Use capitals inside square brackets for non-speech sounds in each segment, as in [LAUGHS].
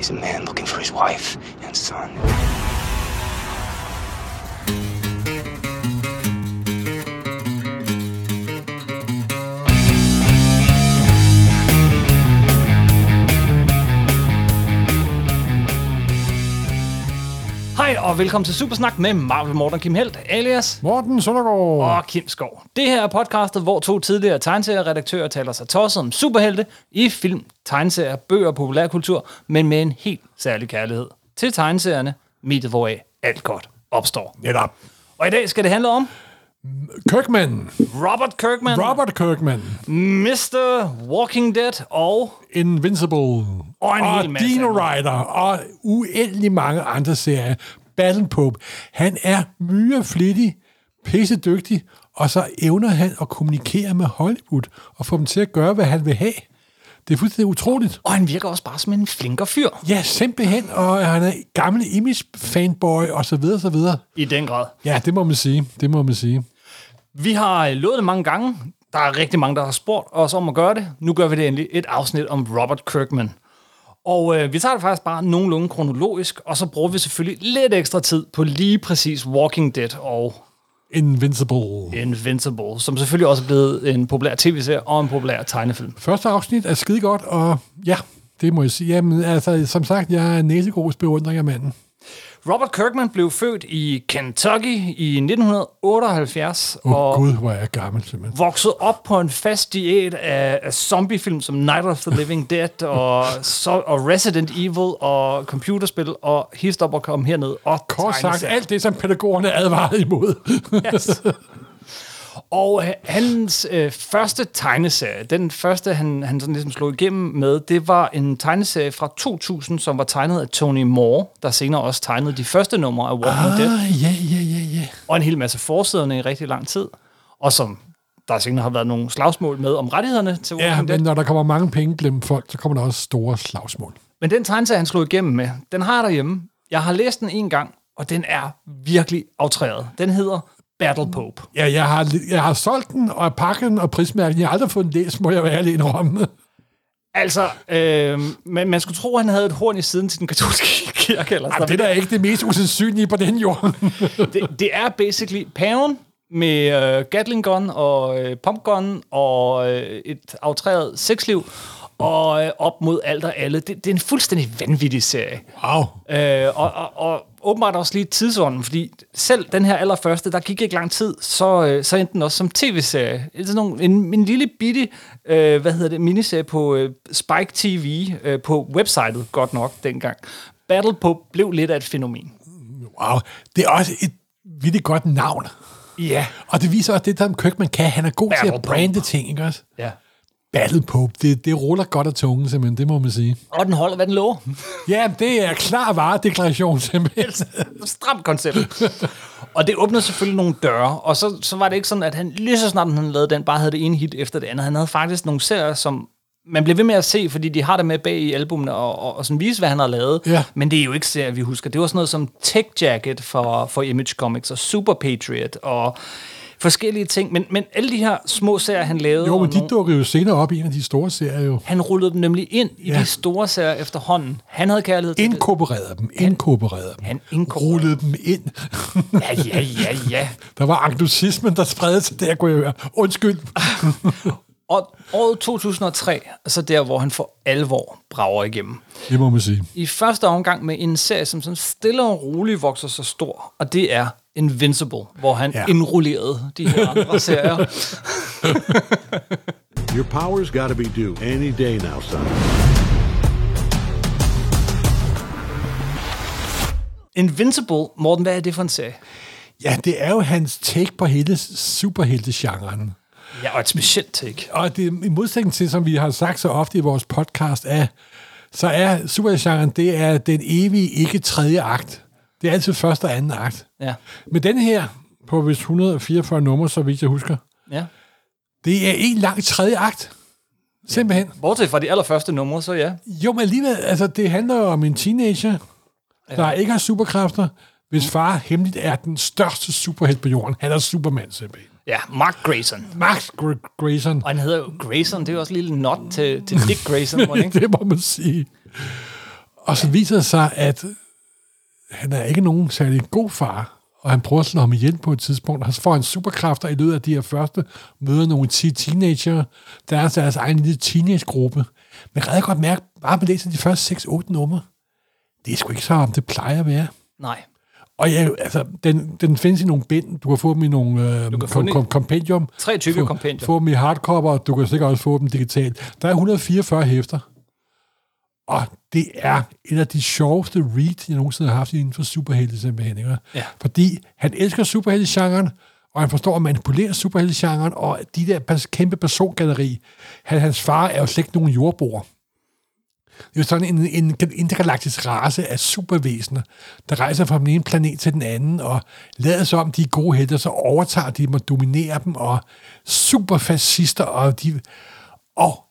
He's a man looking for his wife and son. Hej og velkommen til Supersnak med Marvel Morten Kim Helt, alias Morten Søndergaard. og Kim Skov. Det her er podcastet, hvor to tidligere tegneserieredaktører taler sig tosset om superhelte i film, tegneserier, bøger og populærkultur, men med en helt særlig kærlighed til tegneserierne, mediet hvoraf alt godt opstår. Netop. Og i dag skal det handle om Kirkman. Robert Kirkman, Robert Kirkman. Mr. Walking Dead og Invincible. Og en hel masse Dino. Rider. Og uendelig mange andre serier. Battle Pope. Han er myreflittig, pisse dygtig, og så evner han at kommunikere med Hollywood og få dem til at gøre, hvad han vil have. Det er fuldstændig utroligt. og han virker også bare som en flinker fyr Ja, simpelthen, og han er gammel image-fanboy, og så videre, så videre. i den grad. Ja, det må man sige. Det må man sige. Vi har øh, lovet det mange gange. Der er rigtig mange, der har spurgt os om at gøre det. Nu gør vi det endelig et afsnit om Robert Kirkman. Og øh, vi tager det faktisk bare nogenlunde kronologisk, og så bruger vi selvfølgelig lidt ekstra tid på lige præcis Walking Dead og Invincible. Invincible, som selvfølgelig også er blevet en populær tv-serie og en populær tegnefilm. Første afsnit er skide godt, og ja, det må jeg sige. Jamen, altså, som sagt, jeg er næsegros beundring af manden. Robert Kirkman blev født i Kentucky i 1978, Åh, og oh, Gud, hvor er jeg gammel, simpelthen. vokset op på en fast diæt af, af zombiefilm som Night of the Living Dead [LAUGHS] og, så, og Resident Evil og computerspil og hist op og kom herned og Kort sagt, alt det, som pædagogerne advarede imod. Yes. [LAUGHS] Og øh, hans øh, første tegneserie, den første, han, han sådan ligesom slog igennem med, det var en tegneserie fra 2000, som var tegnet af Tony Moore, der senere også tegnede de første numre af Walking Dead, ah, ja, ja, ja, ja. og en hel masse forsiderne i rigtig lang tid, og som der senere har været nogle slagsmål med om rettighederne til Walking Ja, Dead. men når der kommer mange penge gennem folk, så kommer der også store slagsmål. Men den tegneserie, han slog igennem med, den har jeg derhjemme. Jeg har læst den en gang, og den er virkelig aftræret. Den hedder Battle Pope. Ja, jeg har, jeg har solgt den, og pakket den og prismærken. Jeg har aldrig fået den læst, må jeg være ærlig indrømme. Altså, øh, man, man skulle tro, at han havde et horn i siden til den katolske [LAUGHS] kirke. Eller Jamen, sådan det er da ikke det mest usandsynlige på den jord. [LAUGHS] det, det er basically paven med øh, Gatling gun og øh, pump gun og øh, et aftræret sexliv og øh, op mod alt og alle. Det, det er en fuldstændig vanvittig serie. wow. Øh, og, og, og åbenbart også lige tidsånden, fordi selv den her allerførste, der gik ikke lang tid, så, øh, så endte den også som tv-serie. Er Sådan nogle, en, en lille bitte, øh, hvad hedder det, miniserie på øh, Spike TV, øh, på websitet godt nok dengang. Battle på blev lidt af et fænomen. wow. Det er også et vildt godt navn. Ja. Og det viser også det, der Kirkman kan. Han er god til Battle at brande ting, ikke også? ja. Battle Pope, det, det ruller godt af tungen, simpelthen, det må man sige. Og den holder, hvad den lover. [LAUGHS] Ja, det er klar varedeklaration, simpelthen. Stramt koncept. [LAUGHS] og det åbnede selvfølgelig nogle døre, og så, så var det ikke sådan, at han lige så snart han lavede den, bare havde det ene hit efter det andet. Han havde faktisk nogle serier, som man bliver ved med at se, fordi de har det med bag i albumene og, og, og sådan vise, hvad han har lavet. Ja. Men det er jo ikke serier, vi husker. Det var sådan noget som Tech Jacket for, for Image Comics og Super Patriot og forskellige ting. Men, men alle de her små serier, han lavede... Jo, men de nogle- dukker jo senere op i en af de store serier jo. han rullede dem nemlig ind i Ja. de store serier efterhånden. Han havde kærlighed til. Inkorporerede dem, inkorporerede dem. Han inkorporerede. Rullede dem ind. Ja, ja, ja, ja. Der var anglicismen, der spredte sig der, kunne jeg høre. Undskyld. [LAUGHS] Og året 2003, altså der, hvor han for alvor brager igennem. Det må man sige. I første omgang med en serie, som sådan stille og roligt vokser så stor, og det er Invincible, hvor han ja. Indrullerede de her andre [LAUGHS] serier. Your power's got to be due any day now, son. Invincible, Morten, hvad er det for en serie? Ja, det er jo hans take på hele superheltegenren. Ja, og et specielt take. Og det i modsætning til, som vi har sagt så ofte i vores podcast, er, så er superheltegenren, det er den evige, ikke tredje akt. Det er altid første og anden akt. Ja. Men den her, på vist 144 numre, så vidt jeg husker, ja. det er en lang tredje akt. Simpelthen. Bortset fra de allerførste numre, så ja. Jo, men alligevel, altså, det handler jo om en teenager, der ikke har superkræfter, hvis far hemmeligt er den største superhelt på jorden. Han er Superman simpelthen. Ja, Mark Grayson. Max Gr- Grayson. Og han hedder jo Grayson, det er jo også en lille not til, til Dick Grayson, må det [LAUGHS] ikke? det må man sige. Og så viser det sig, at han er ikke nogen særlig god far, og han prøver at slå ham ihjel på et tidspunkt, og så får han superkræfter i løbet af de her første møder nogle 10 teenager, der er deres egen lille teenage-gruppe. Men jeg kan godt mærke, bare man læser de første 6-8 numre, det er sgu ikke så, om det plejer at være. Nej. Og ja, altså, den, den findes i nogle bind. Du kan få dem i nogle øh, kom, kom, compendium. Tre tykke compendium. Få dem i hardcover, og du kan sikkert også få dem digitalt. Der er 144 hæfter. Og det er en af de sjoveste read, jeg nogensinde har haft inden for superhelte simpelthen. Ikke? Ja. Fordi han elsker superhelte-genren, og han forstår at manipulere superhelte-genren, og de der kæmpe persongalleri. Han, hans far er jo slet ikke nogen jordbor. Det er jo sådan en, en intergalaktisk race af supervæsener, der rejser fra den ene planet til den anden, og lader sig om, de er gode helte, så overtager de dem og dominerer dem, og superfascister, og de... Og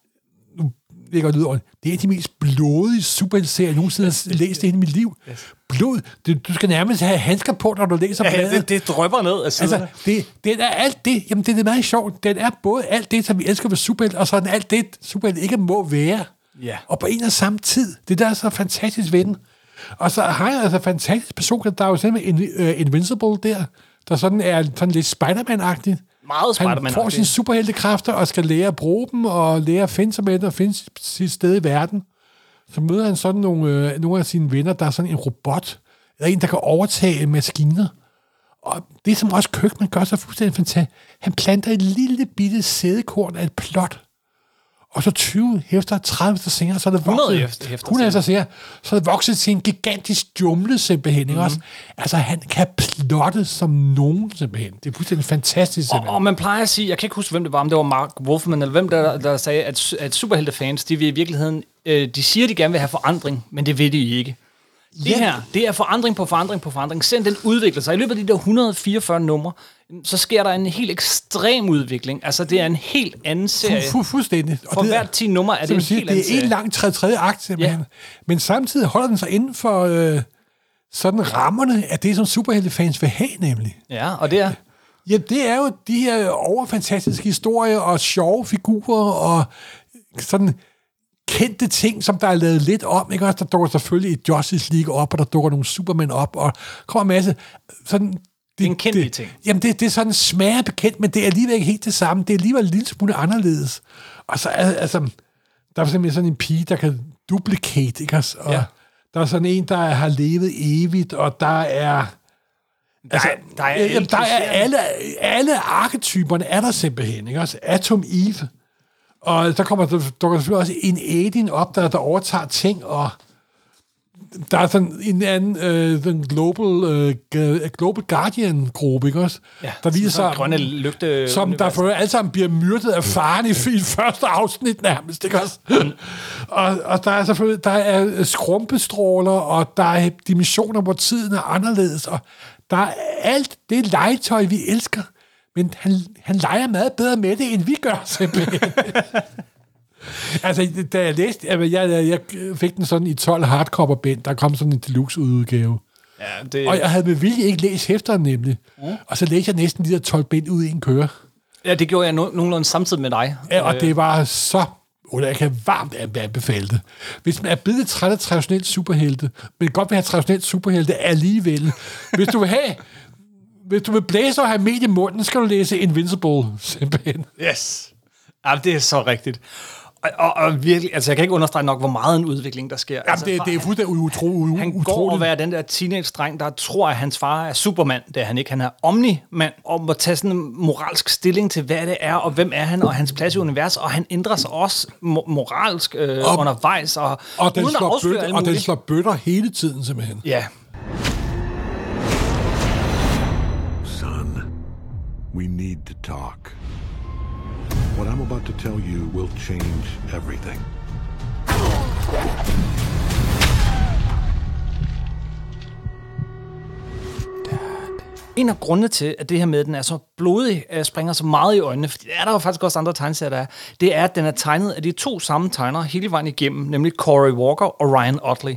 nu lægger jeg det er de mest blodige superheltserier, jeg nogensinde har læst i hele mit liv. Blod. Det, du skal nærmest have handsker på, når du læser Ja, bladet. det, det drøber ned af siderne. Altså, det, det er alt det, jamen det er meget sjovt. Den er både alt det, som vi elsker ved superhelte, og så den alt det, superhelte ikke må være. Ja. Og på en og samme tid. Det der er så fantastisk ved den. Og så har jeg altså fantastisk person, der er jo simpelthen uh, Invincible der, der sådan er sådan lidt Spider-Man-agtigt. Meget Han Spider-Man-agtigt. får sine superheltekræfter og skal lære at bruge dem, og lære at finde sig med det, og finde sit sted i verden. Så møder han sådan nogle, øh, nogle af sine venner, der er sådan en robot, eller en, der kan overtage maskiner. Og det, som også Køkman gør så fuldstændig fantastisk, han planter et lille bitte sædekorn af et plot. Og så 20 hæfter, 30 efter senere, så er det 100 vokset. hæfter- hæfter 100 efter senere, så er det vokset til en gigantisk jumle simpelthen. Mm. Ikke også? Altså, han kan plotte som nogen simpelthen. Det er fuldstændig fantastisk Og, simpelthen. og man plejer at sige, jeg kan ikke huske, hvem det var, om det var Mark Wolfman, eller hvem der, der sagde, at, at superheltefans, de vil i virkeligheden, øh, de siger, de gerne vil have forandring, men det vil de ikke. Det her, det er forandring på forandring på forandring. Selvom den udvikler sig. I løbet af de der 144 numre, så sker der en helt ekstrem udvikling. Altså, det er en helt anden serie. Fu- fu- fuldstændig. Og For det er- hvert 10 numre er det en siger, helt det er en lang tredje, tredje akt, simpelthen. Ja. Men samtidig holder den sig inden for øh, sådan rammerne af det, som superheltefans vil have, nemlig. Ja, og det er... Ja, det er jo de her overfantastiske historier og sjove figurer og sådan kendte ting, som der er lavet lidt om. Ikke? Også, der dukker selvfølgelig et Justice League op, og der dukker nogle Superman op, og kommer en masse sådan... Det, Genkendelige det, ting. Jamen, det, det er sådan smager bekendt, men det er alligevel ikke helt det samme. Det er alligevel en lille smule anderledes. Og så er altså... Der er eksempel sådan en pige, der kan duplicate, ikke? også? Og Ja. der er sådan en, der har levet evigt, og der er... Altså, Der er- der er jamen, alle der er alle, alle arketyperne er der simpelthen, ikke også? Atom Eve. Og der kommer der dukker selvfølgelig også en Aiden op, der, der overtager ting, og der er sådan en anden, øh, den Global, øh, Global Guardian-gruppe, ikke også? Ja, der viser sig, grønne lygte... som der for alle sammen bliver myrdet af faren i, i [LAUGHS] første afsnit nærmest, ikke også? og, og der er selvfølgelig, der er skrumpestråler, og der er dimensioner, hvor tiden er anderledes, og der er alt det legetøj, vi elsker, men han, han leger meget bedre med det, end vi gør, simpelthen. [LAUGHS] altså, da jeg læste, jeg, jeg, jeg fik den sådan i 12 hardcover bind, der kom sådan en deluxe udgave. Ja, det, Og jeg havde med vilje ikke læst hæfteren nemlig. Mm. Og så læste jeg næsten de der 12 bind ud i en køre. ja, det gjorde jeg no- nogenlunde samtidig med dig. Ja, og det var så... Eller jeg kan varmt anbefale det. Hvis man er blevet træt af traditionelt superhelte, men godt vil have traditionelt superhelte alligevel. Hvis du vil have... Hvis du vil blæse og have med i munden, skal du læse Invincible, simpelthen. Yes. Ja, det er så rigtigt. Og, og, og virkelig, altså jeg kan ikke understrege nok, hvor meget en udvikling der sker. Jamen, altså, det, det er fuldstændig utro, han utroligt. går og være den der teenage-dreng, der tror, at hans far er Superman. Det er han ikke. Han er Omni-mand, og må tage sådan en moralsk stilling til, hvad det er, og hvem er han, og hans plads i universet. Og han ændrer sig også mo- moralsk øh, Og- undervejs, og, og den, uden at slår bøtter, og den slår bøtter hele tiden, simpelthen. Ja, Son, we need to talk. What I'm about to tell you will change everything. en af grundene til, at det her med, at den er så blodig, øh, springer så meget i øjnene, for det er der jo faktisk også andre tegneserier, der er, det er, at den er tegnet af de to samme tegnere hele vejen igennem, nemlig Corey Walker og Ryan Otley.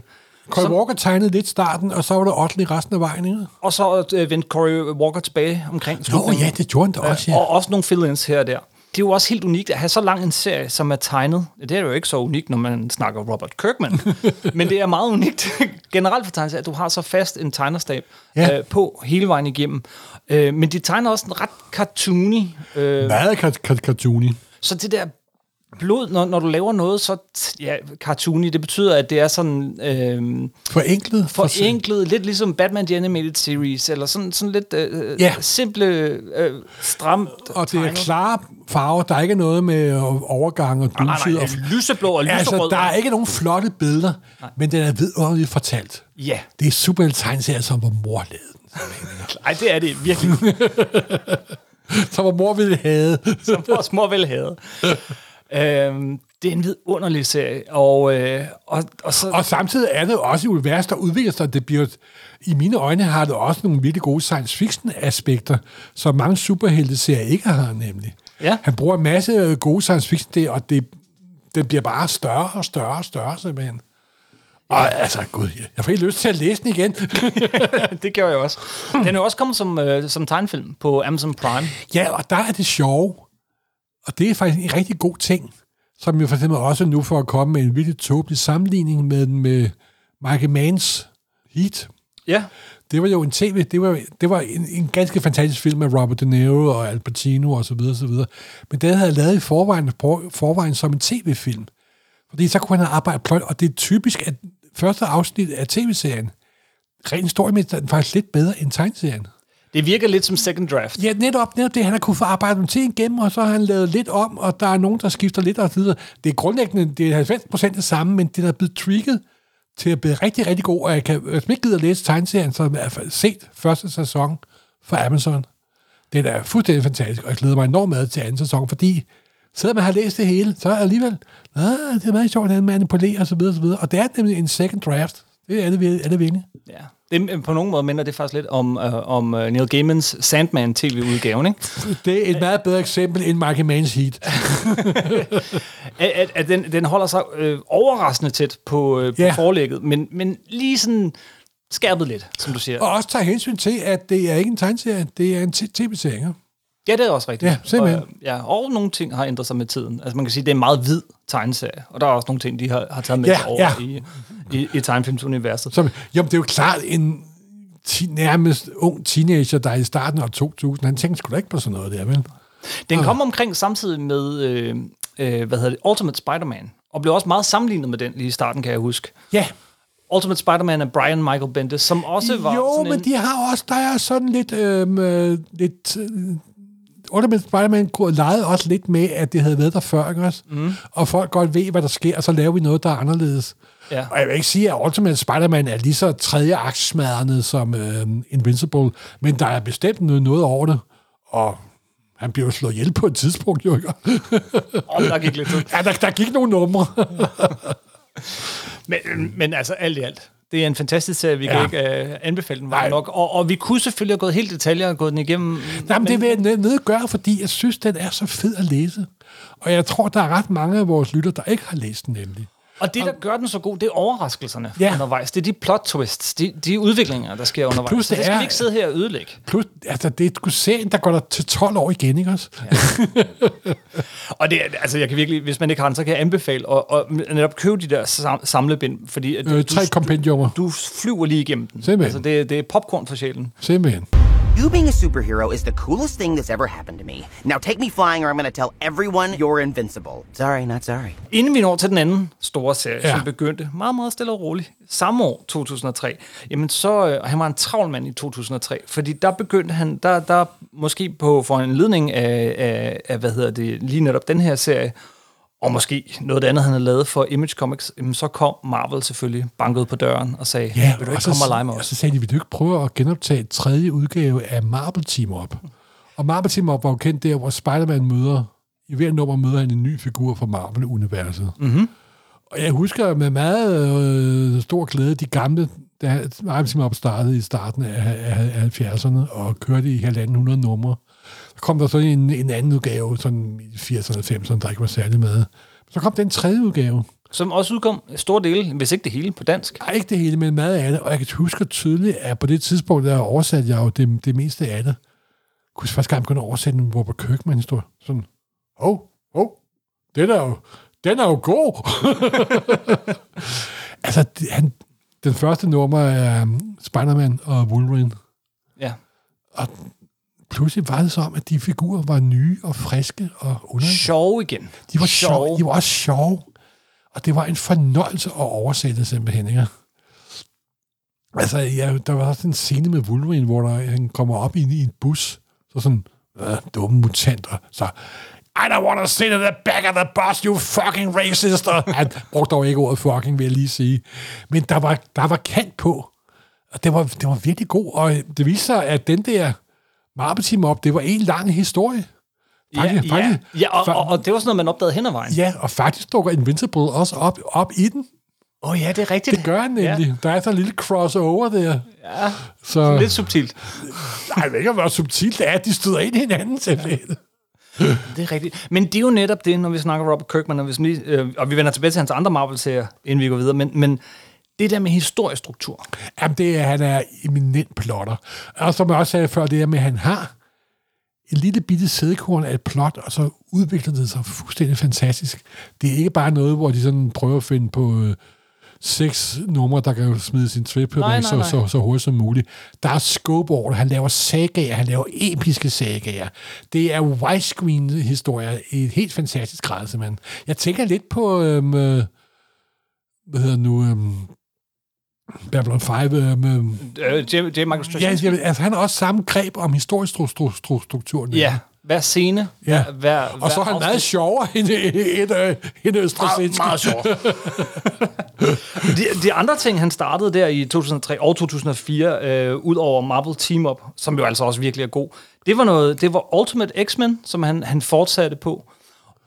Cory Walker tegnede lidt starten, og så var det Otley resten af vejen, ikke? Og så øh, vendte Corey Walker tilbage omkring Nå slutningen. ja, det gjorde han da også, ja. Og også nogle fill-ins her og der. Det er jo også helt unikt at have så lang en serie, som er tegnet. Det er jo ikke så unikt, når man snakker Robert Kirkman. [LAUGHS] men det er meget unikt [LAUGHS] generelt for tegneserier, at du har så fast en tegnerstab Ja. øh, på hele vejen igennem. Øh, men de tegner også en ret cartoony. Øh, Meget kat- cartoony. så det der blod, når, når du laver noget så ja, cartoony, det betyder, at det er sådan... Øh, Forenklet. forenklet, lidt ligesom Batman The Animated Series, eller sådan, sådan lidt øh, Ja. simple, øh, stramt Og det er tegnet. klare farver. Der er ikke noget med øh, overgang og Nej, nej, duset. nej, og er lyseblå og lyserød. Altså, der er ikke nogen flotte billeder, Nej. men den er vidunderligt fortalt. Ja, Det er super en tegneserie, som hvor mor lavede den. nej, [LAUGHS] det er det virkelig, [LAUGHS] Som mor ville have. som vores mor vel havde. [LAUGHS] øhm, det er en vidunderlig serie, og, øh, og, og så... Og samtidig er det også et univers, der udvikler sig. Det bliver, I mine øjne har det også nogle virkelig gode science fiction aspekter, som mange superhelte-serier ikke har nemlig. Ja. Han bruger en masse gode science fiction, det, og det, den bliver bare større og større og større, simpelthen. Og altså, gud, jeg får helt lyst til at læse den igen. [LAUGHS] [LAUGHS] det gjorde jeg også. Den er jo også kommet som, øh, som tegnefilm på Amazon Prime. Ja, og der er det sjove, og det er faktisk en rigtig god ting, som jo for eksempel også nu for at komme med en virkelig tåbelig sammenligning med, med Michael Manns Heat. Ja, Det var jo en tv, det var, det var en, en ganske fantastisk film med Robert De Niro og Al Pacino og så videre, så videre. Men den havde jeg lavet i forvejen, på- forvejen som en tv-film. Fordi så kunne han arbejde plot, og det er typisk, at første afsnit af tv-serien, rent historiemæssigt, er den faktisk lidt bedre end tegneserien. Det virker lidt som second draft. Ja, netop, netop det. Han har kunnet få arbejdet nogle ting igennem, og så har han lavet lidt om, og der er nogen, der skifter lidt og så videre. Det er grundlæggende, det er 90 procent det samme, men det er blevet trigget til at blive rigtig, rigtig god. Og jeg kan, hvis man ikke gider at læse tegneserien, så har jeg set første sæson fra Amazon. Det er fuldstændig fantastisk, og jeg glæder mig enormt meget til anden sæson, fordi selvom man har læst det hele, så er alligevel, ah, det er meget sjovt, at han manipulerer og så videre, og så videre. Og det er nemlig en second draft. Det er det, er det virkelig. Ja. Det, på nogen måde minder det faktisk lidt om, øh, om øh, Neil Gaimans Sandman-tv-udgaven, ikke? Det er et meget bedre eksempel end Michael Manns Heat. [LAUGHS] At, at, at den, den holder sig øh, overraskende tæt på, øh, på Ja. forlægget, men, men lige sådan skærpet lidt, som du siger. Og også tager hensyn til, at det er ikke en tegneserie, det er en tv-serie. Ikke? Ja, det er også rigtigt. Ja, simpelthen. Og, ja, og nogle ting har ændret sig med tiden. Altså man kan sige, det er en meget hvid tegneserie, og der er også nogle ting, de har, har taget med Ja, over ja. i, i, i tegnefilmsuniverset. Som, jamen, det er jo klart en ti- nærmest ung teenager, der er i starten af 2000. Han tænkte sgu da ikke på sådan noget der, vel? Den kom omkring samtidig med, øh, øh, hvad hedder det, Ultimate Spider-Man, og blev også meget sammenlignet med den lige i starten, kan jeg huske. Ja. Ultimate Spider-Man af Brian Michael Bendis, som også var Jo, sådan men en, de har også, der er sådan lidt, øhm, øh, lidt øh, Ultimate Spider-Man kunne- legede også lidt med, at det havde været der før, ikke også? Mm. Og folk godt ved, hvad der sker, og så laver vi noget, der er anderledes. Ja. Og jeg vil ikke sige, at Ultimate Spider-Man er lige så tredje aktsmadrende som øh, Invincible, men der er bestemt noget, noget over det. Og han bliver jo slået ihjel på et tidspunkt, jo ikke? om der gik lidt [LAUGHS] ja, der, der gik nogle numre. [LAUGHS] Men, men altså, alt i alt. Det er en fantastisk serie, vi ja. Kan ikke uh, anbefale den varmt nok. Og, og vi kunne selvfølgelig have gået helt detaljer og gået den igennem. Nej, men det vil jeg nedgøre, fordi jeg synes, den er så fed at læse. Og jeg tror, der er ret mange af vores lytter, der ikke har læst den nemlig. Og det, der gør den så god, det er overraskelserne Ja. undervejs. Det er de plot twists, de, de udviklinger, der sker undervejs. Plus, det det skal er- vi ikke sidde her og ødelægge. Plus, altså, det er sgu serien, der går der til 12 år igen, ikke også? Ja. [LAUGHS] Og det, altså, jeg kan virkelig, hvis man ikke har den, så kan jeg anbefale at, at netop købe de der sam, samlebind, fordi at Øh, du, tre kompendiummer. du flyver lige igennem den. Simpelthen. Altså, det, det er popcorn for sjælen. Simpelthen. You being a superhero is the coolest thing that's ever happened to me. Now take me flying, or I'm gonna tell everyone you're invincible. Sorry, not sorry. Inden vi når til den anden store serie, ja. Som begyndte meget, meget stille og roligt, samme år, 2003, jamen så, øh, han var en travl mand i 2003, fordi der begyndte han, der, der måske på for en ledning af, af, af, hvad hedder det, lige netop den her serie, og måske noget andet, han havde lavet for Image Comics, jamen så kom Marvel selvfølgelig, bankede på døren og sagde, ja, vil du ikke så, komme og lege med og os? så sagde de, vil du ikke prøve at genoptage tredje udgave af Marvel Team Up? Og Marvel Team Up var jo kendt der, hvor Spider-Man møder, i hver nummer møder han en ny figur fra Marvel-universet. Mm-hmm. Og jeg husker med meget øh, stor glæde de gamle, da Marvel Team Up startede i starten af, af, af 70'erne og kørte i halvanden hundrede numre. Kom der så en, en anden udgave, sådan i 80'erne og 90'erne, der ikke var særlig med. Så kom den tredje udgave. Som også udkom store dele, hvis ikke det hele, på dansk. Nej, ikke det hele, men meget af det. Og jeg kan huske tydeligt, at på det tidspunkt, der oversatte jeg jo det, det meste af det. Jeg kunne første gang begynde at oversætte en Robert Kirkman-historie. Sådan, oh, oh, den er jo, den er jo god. [LAUGHS] altså, han, den første nummer er Spider-Man og Wolverine. Ja. Pludselig var det som, at de figurer var nye og friske og underlige. Sjov igen. De var sjove. De var også sjove. Og det var en fornøjelse at oversætte simpelthen, ikke? Altså, ja, der var også en scene med Wolverine, hvor der, han kommer op i, en- i en bus, så sådan, øh, dumme mutanter, så, I don't want to sit in the back of the bus, you fucking racist. Han brugte dog ikke ordet fucking, vil jeg lige sige. Men der var, der var kant på, og det var, det var virkelig god. Og det viste sig, at den der Marvel Team op, det var en lang historie. Faktisk, ja, ja, faktisk, ja og, og, og det var sådan noget, man opdagede hen ad vejen. Ja, og faktisk dukker Invincible også op, op i den. Åh oh, ja, det er rigtigt. Det gør han nemlig. Ja. Der er sådan en lille crossover der. Ja, Så, lidt subtilt. nej, ved ikke, hvor subtilt det er, at de støder ind i hinanden simpelthen. Det er rigtigt. Men det er jo netop det, når vi snakker Robert Kirkman, og vi, sådan lige, øh, og vi vender tilbage til hans andre Marvel-serier, inden vi går videre, men, men det der med historiestruktur. Jamen, det er, han er eminent plotter. Og som jeg også sagde før, det er med, at han har en lille bitte sædekorn af et plot, og så udvikler det sig fuldstændig fantastisk. Det er ikke bare noget, hvor de sådan prøver at finde på øh, seks numre, der kan smide sin trip Nej, nej, så, nej. så, så hurtigt som muligt. Der er scope over det. Han laver sagaer, han laver episke sagaer. Det er widescreen-historier i et helt fantastisk grad, simpelthen. Jeg tænker lidt på, øhm, øh, hvad hedder nu, øhm, Babylon 5, øhm, øhm, Øh, J. J. Michael Ja, Straczynski. jeg, altså, han har også samme greb om historiestrukturen. ja. Hver scene, Ja. hver, hver, Og så er han afsnit- meget sjovere end, end, end, end Østrasinski. meget sjovt. de, de andre ting, han startede der i 2003 og 2004, øh, ud over Marvel Team Up, som jo altså også virkelig er god, det var noget, det var Ultimate X-Men, som han, han fortsatte på.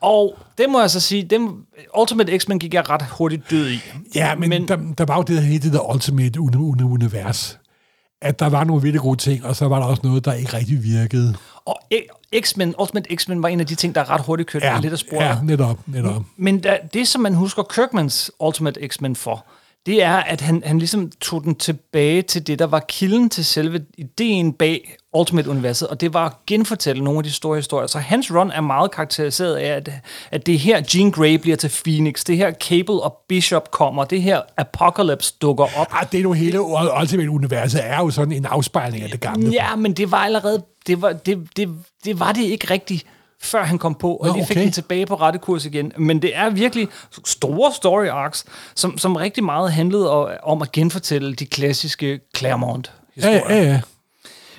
Og det må jeg så sige, dem, Ultimate X-Men gik jeg ret hurtigt død i. Ja, men, men der, der var jo det hele det der ultimate uni- uni- univers. At der var nogle virkelig gode ting, og så var der også noget, der ikke rigtig virkede. Og X- X-Men, Ultimate X-Men var en af de ting, der ret hurtigt kørte Ja, lidt af sporet. ja netop, netop. Men da, det, som man husker Kirkmans Ultimate X-Men for, det er, at han, han ligesom tog den tilbage til det, der var kilden til selve ideen bag Ultimate-universet, og det var at genfortælle nogle af de store historier. Så hans run er meget karakteriseret af, at, at det er her Jean Grey bliver til Phoenix, det her Cable og Bishop kommer, det her Apocalypse dukker op. Ah, det er nu hele ultimate universet er jo sådan en afspejling af det gamle. Ja, men det var allerede, det var det, det, det, var det ikke rigtigt, før han kom på, og Nå, lige fik okay. den tilbage på rette kurs igen. Men det er virkelig store story arcs, som, som rigtig meget handlede om at genfortælle de klassiske ja, Claremont-historier. ja, ja.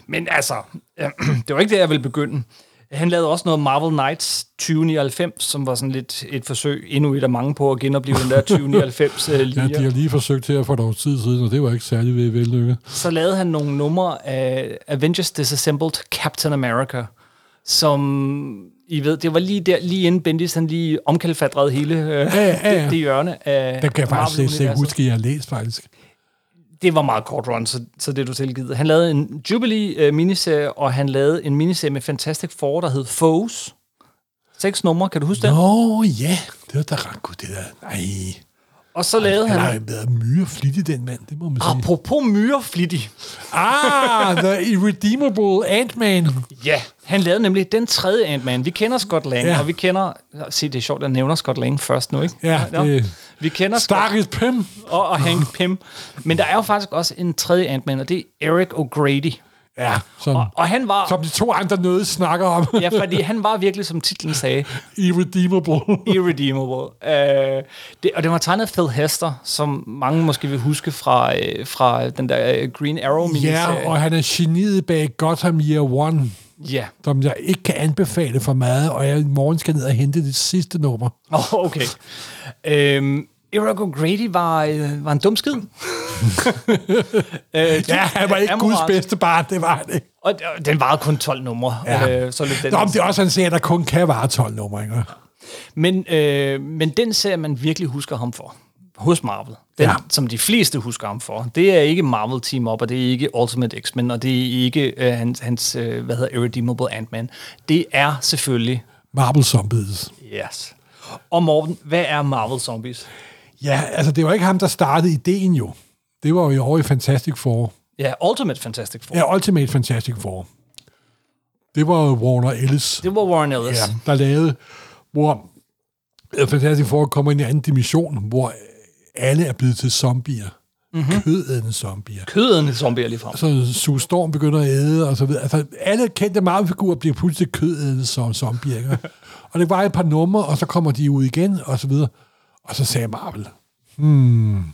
Men altså, øh, [CLEARS THROAT] det var ikke der, jeg ville begynde. Han lavede også noget Marvel Knights 2099, som var sådan lidt et forsøg, endnu et af mange på at genopleve den der 2099 [LAUGHS] øh, Ja, linje. de har lige forsøgt til at få noget tid siden, og det var ikke særlig vel- vellykket. så lavede han nogle numre af Avengers Disassembled Captain America, som I ved, det var lige der, lige inden Bendis han lige omkalfatrede hele øh, Ja, ja, ja. det, det hjørne af Den kan jeg faktisk slet- ikke huske, jeg har læst, faktisk. Det var meget kort run, så, så det du tilgivet. Han lavede en Jubilee-miniserie, og han lavede en miniserie med Fantastic Four, der hed Foes. Seks numre, kan du huske det? Nå, ja. Det var da ret godt, det der. Nej. Og så lavede Han han... har været myre flittig, den mand, det må man sige. Apropos myreflittig. Ah, The Irredeemable Ant-Man. Ja, han lavede nemlig den tredje Ant-Man. Vi kender Scott Lang, Ja. og vi kender... Se, det er sjovt, at jeg nævner Scott Lang først nu, ikke? Ja, det- Vi kender Starkest Pim. og, og Hank Pym. Men der er jo faktisk også en tredje Ant-Man, og det er Eric O'Grady. Ja, som, Og, og han var... som de to andre nøde snakker om. Ja, fordi han var virkelig, som titlen sagde, Irredeemable. irredeemable. Uh, det, og det var tegnet af Phil Hester, som mange måske vil huske fra, uh, fra den der uh, Green Arrow miniserie. Ja, og han er geniet bag Gotham Year One, Ja. som jeg ikke kan anbefale for meget, og jeg i morgen skal ned og hente det sidste nummer. Oh, okay. Øhm, Eric O'Grady var, øh, var en dum skid. [LAUGHS] øh, Ja, han var ikke er Guds bedste barn, det var ikke. Og den varede kun 12 numre. Ja. Øh, så løb den Nå, men det er også en serie, der kun kan vare 12 numre, ikke? men, øh, men den serie, man virkelig husker ham for, hos Marvel, den, ja. som de fleste husker ham for, det er ikke Marvel Team Up, og det er ikke Ultimate X-Men, og det er ikke øh, hans, hans øh, hvad hedder Irredeemable Ant-Man. Det er selvfølgelig Marvel Zombies. Yes. Og Morten, hvad er Marvel Zombies? Ja, altså det var ikke ham, der startede ideen jo. Det var jo over i Fantastic Four. Ja, Ultimate Fantastic Four. Ja, Ultimate Fantastic Four. Det var Warner Ellis, Det var Warren Ellis. ja, der lavede hvor Fantastic Four kommer ind i en anden dimension, hvor alle er blevet til zombier. Mm-hmm. Kødædende zombier. Kødende zombier lige frem. Så Sue Storm begynder at æde, og så videre. Altså, alle kendte Marvel-figurer bliver pludselig kødædende som zombier. Ikke? [LAUGHS] og det var et par numre, og så kommer de ud igen, og så videre. Og så sagde Marvel, hmm,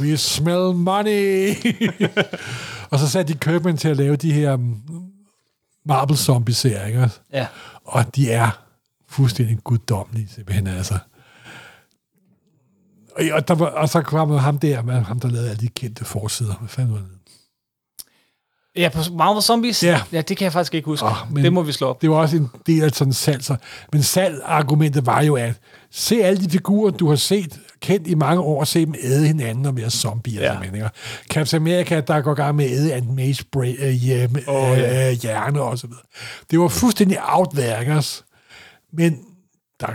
we smell money. [LAUGHS] og så satte de Kirkman til at lave de her mm, Marvel zombie-serier? Ja. Og de er fuldstændig guddommelige, simpelthen altså. Og, og, der var, og så kom ham der, med ham der lavede alle de kendte forsider. Hvad fanden var det? Ja, på Marvel Zombies? Ja. ja det kan jeg faktisk ikke huske. Åh, men det må vi slå op. Det var også en del af sådan salg. Så. Men salgargumentet var jo, at se alle de figurer, du har set, kendt i mange år, og se dem æde hinanden og være zombier. Ja. Ikke? Captain America, der går gang med at æde Aunt May's bra- øh, hjem, oh, ja. øh, hjerne og så videre. Det var fuldstændig outværkers. Men der,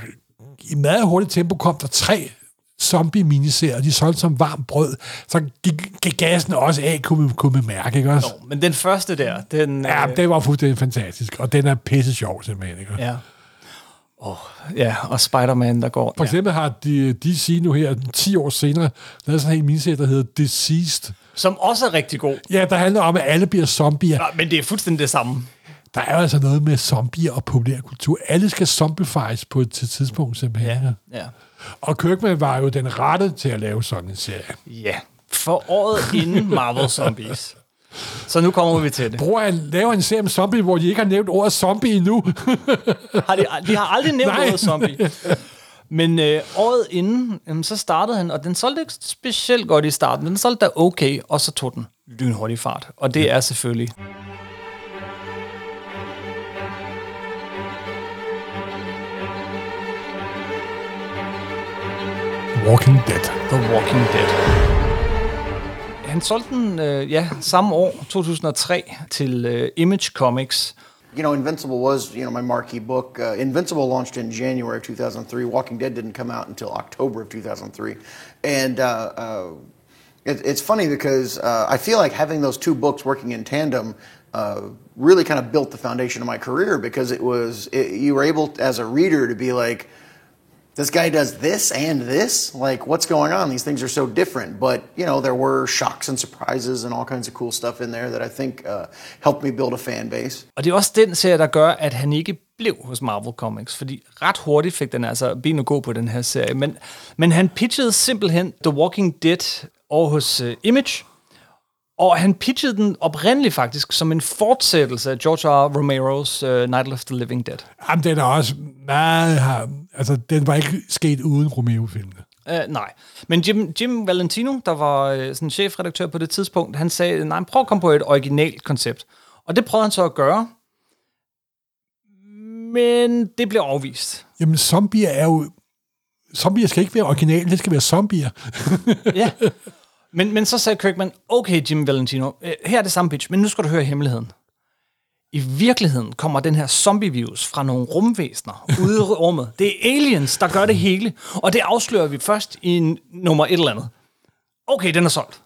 i meget hurtigt tempo kom der tre zombie-miniserier, de solgte som varmt brød. Så gik, gik gassen også af, kunne man, kunne man mærke, ikke også? Jo, men den første der, den... Ja, øh, det var fuldstændig fantastisk, og den er pisse sjov simpelthen. Ikke? ja. Oh, ja, og Spider-Man, der går... For eksempel har de, DC nu her, 10 år senere, lavet sådan en miniserie, der hedder Deceased. Ja, som også er rigtig god. Ja, der handler om, at alle bliver zombier. Ja, men det er fuldstændig det samme. Der er jo altså noget med zombier og populærkultur. Alle skal zombifies på et tidspunkt simpelthen. Ja. Ja. Og Kirkman var jo den rette til at lave sådan en serie. Ja. For året inden Marvel Zombies. Så nu kommer vi til det. Bror, han laver en serie om zombie, hvor de ikke har nævnt ordet zombie endnu. Har de, de har aldrig nævnt Nej. ordet zombie. Men øh, året inden, jamen, så startede han, og den solgte ikke specielt godt i starten, den solgte da okay, og så tog den lynhurtig fart. Og det er selvfølgelig Walking Dead. The Walking Dead. Han solgte den, øh, ja, samme år, 2003, til øh, Image Comics. You know, Invincible was, you know, my marquee book. Uh, Invincible launched in January of 2003. Walking Dead didn't come out until October of 2003. And uh, uh, it, it's funny because uh, I feel like having those two books working in tandem uh, really kind of built the foundation of my career because it was, it, you were able as a reader to be like, this guy does this and this like what's going on these things are so different but you know there were shocks and surprises and all kinds of cool stuff in there that i think uh, helped me build a fan base Og det er også den serie, der gør, at han ikke blev hos Marvel Comics, fordi ret hurtigt fik den altså ben at gå på den her serie. Men, men han pitchede simpelthen The Walking Dead over hos uh, Image, og han pitchede den oprindeligt faktisk som en fortsættelse af George R. Romero's uh, Night of the Living Dead. Jamen, den er også meget... Altså, den var ikke sket uden Romeo-filmene. Uh, nej. Men Jim, Jim Valentino, der var uh, sådan chefredaktør på det tidspunkt, han sagde, nej, prøv at komme på et originalt koncept. Og det prøvede han så at gøre. Men det blev afvist. Jamen, zombier er jo... Zombier skal ikke være originale, det skal være zombier. [LAUGHS] Ja. Men, men så sagde Kirkman, okay Jim Valentino, øh, her er det samme pitch, men nu skal du høre hemmeligheden. I virkeligheden kommer den her zombie-virus fra nogle rumvæsener ude i [LAUGHS] rummet. Det er aliens, der gør det hele, og det afslører vi først i nummer et eller andet. Okay, den er solgt.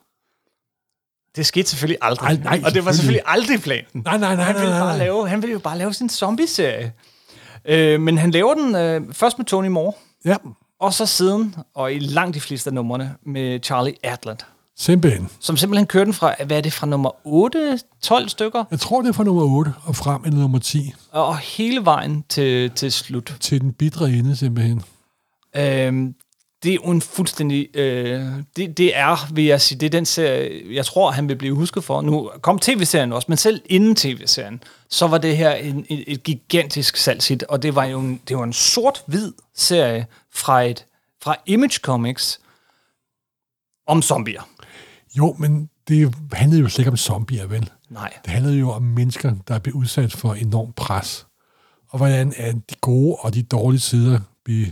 Det skete selvfølgelig aldrig. Ej, nej, og det var selvfølgelig. aldrig planen. Nej, nej, nej, Han ville, nej, bare nej. lave, han ville jo bare lave sin zombie-serie. Øh, men han laver den øh, først med Tony Moore, Ja, og så siden, og i langt de fleste af numrene, med Charlie Adland. Simpelthen. Som simpelthen kørte den fra, hvad er det, fra nummer 8, 12 stykker, Jeg tror, det er fra nummer 8 og frem eller nummer 10 og hele vejen til, til slut. til den bidre ende, simpelthen. Øhm, det er jo en fuldstændig... Øh, det, det er, vil jeg sige, det er den serie, jeg tror, han vil blive husket for. Nu kom tv-serien også, men selv inden tv-serien, så var det her en, et, et gigantisk salgshit, og det var jo en, det var en sort-hvid serie fra, et, fra Image Comics om zombier. Jo, men det handlede jo slet ikke om zombier, vel? Nej. Det handlede jo om mennesker, der blev udsat for enormt pres. Og hvordan at de gode og de dårlige sider blev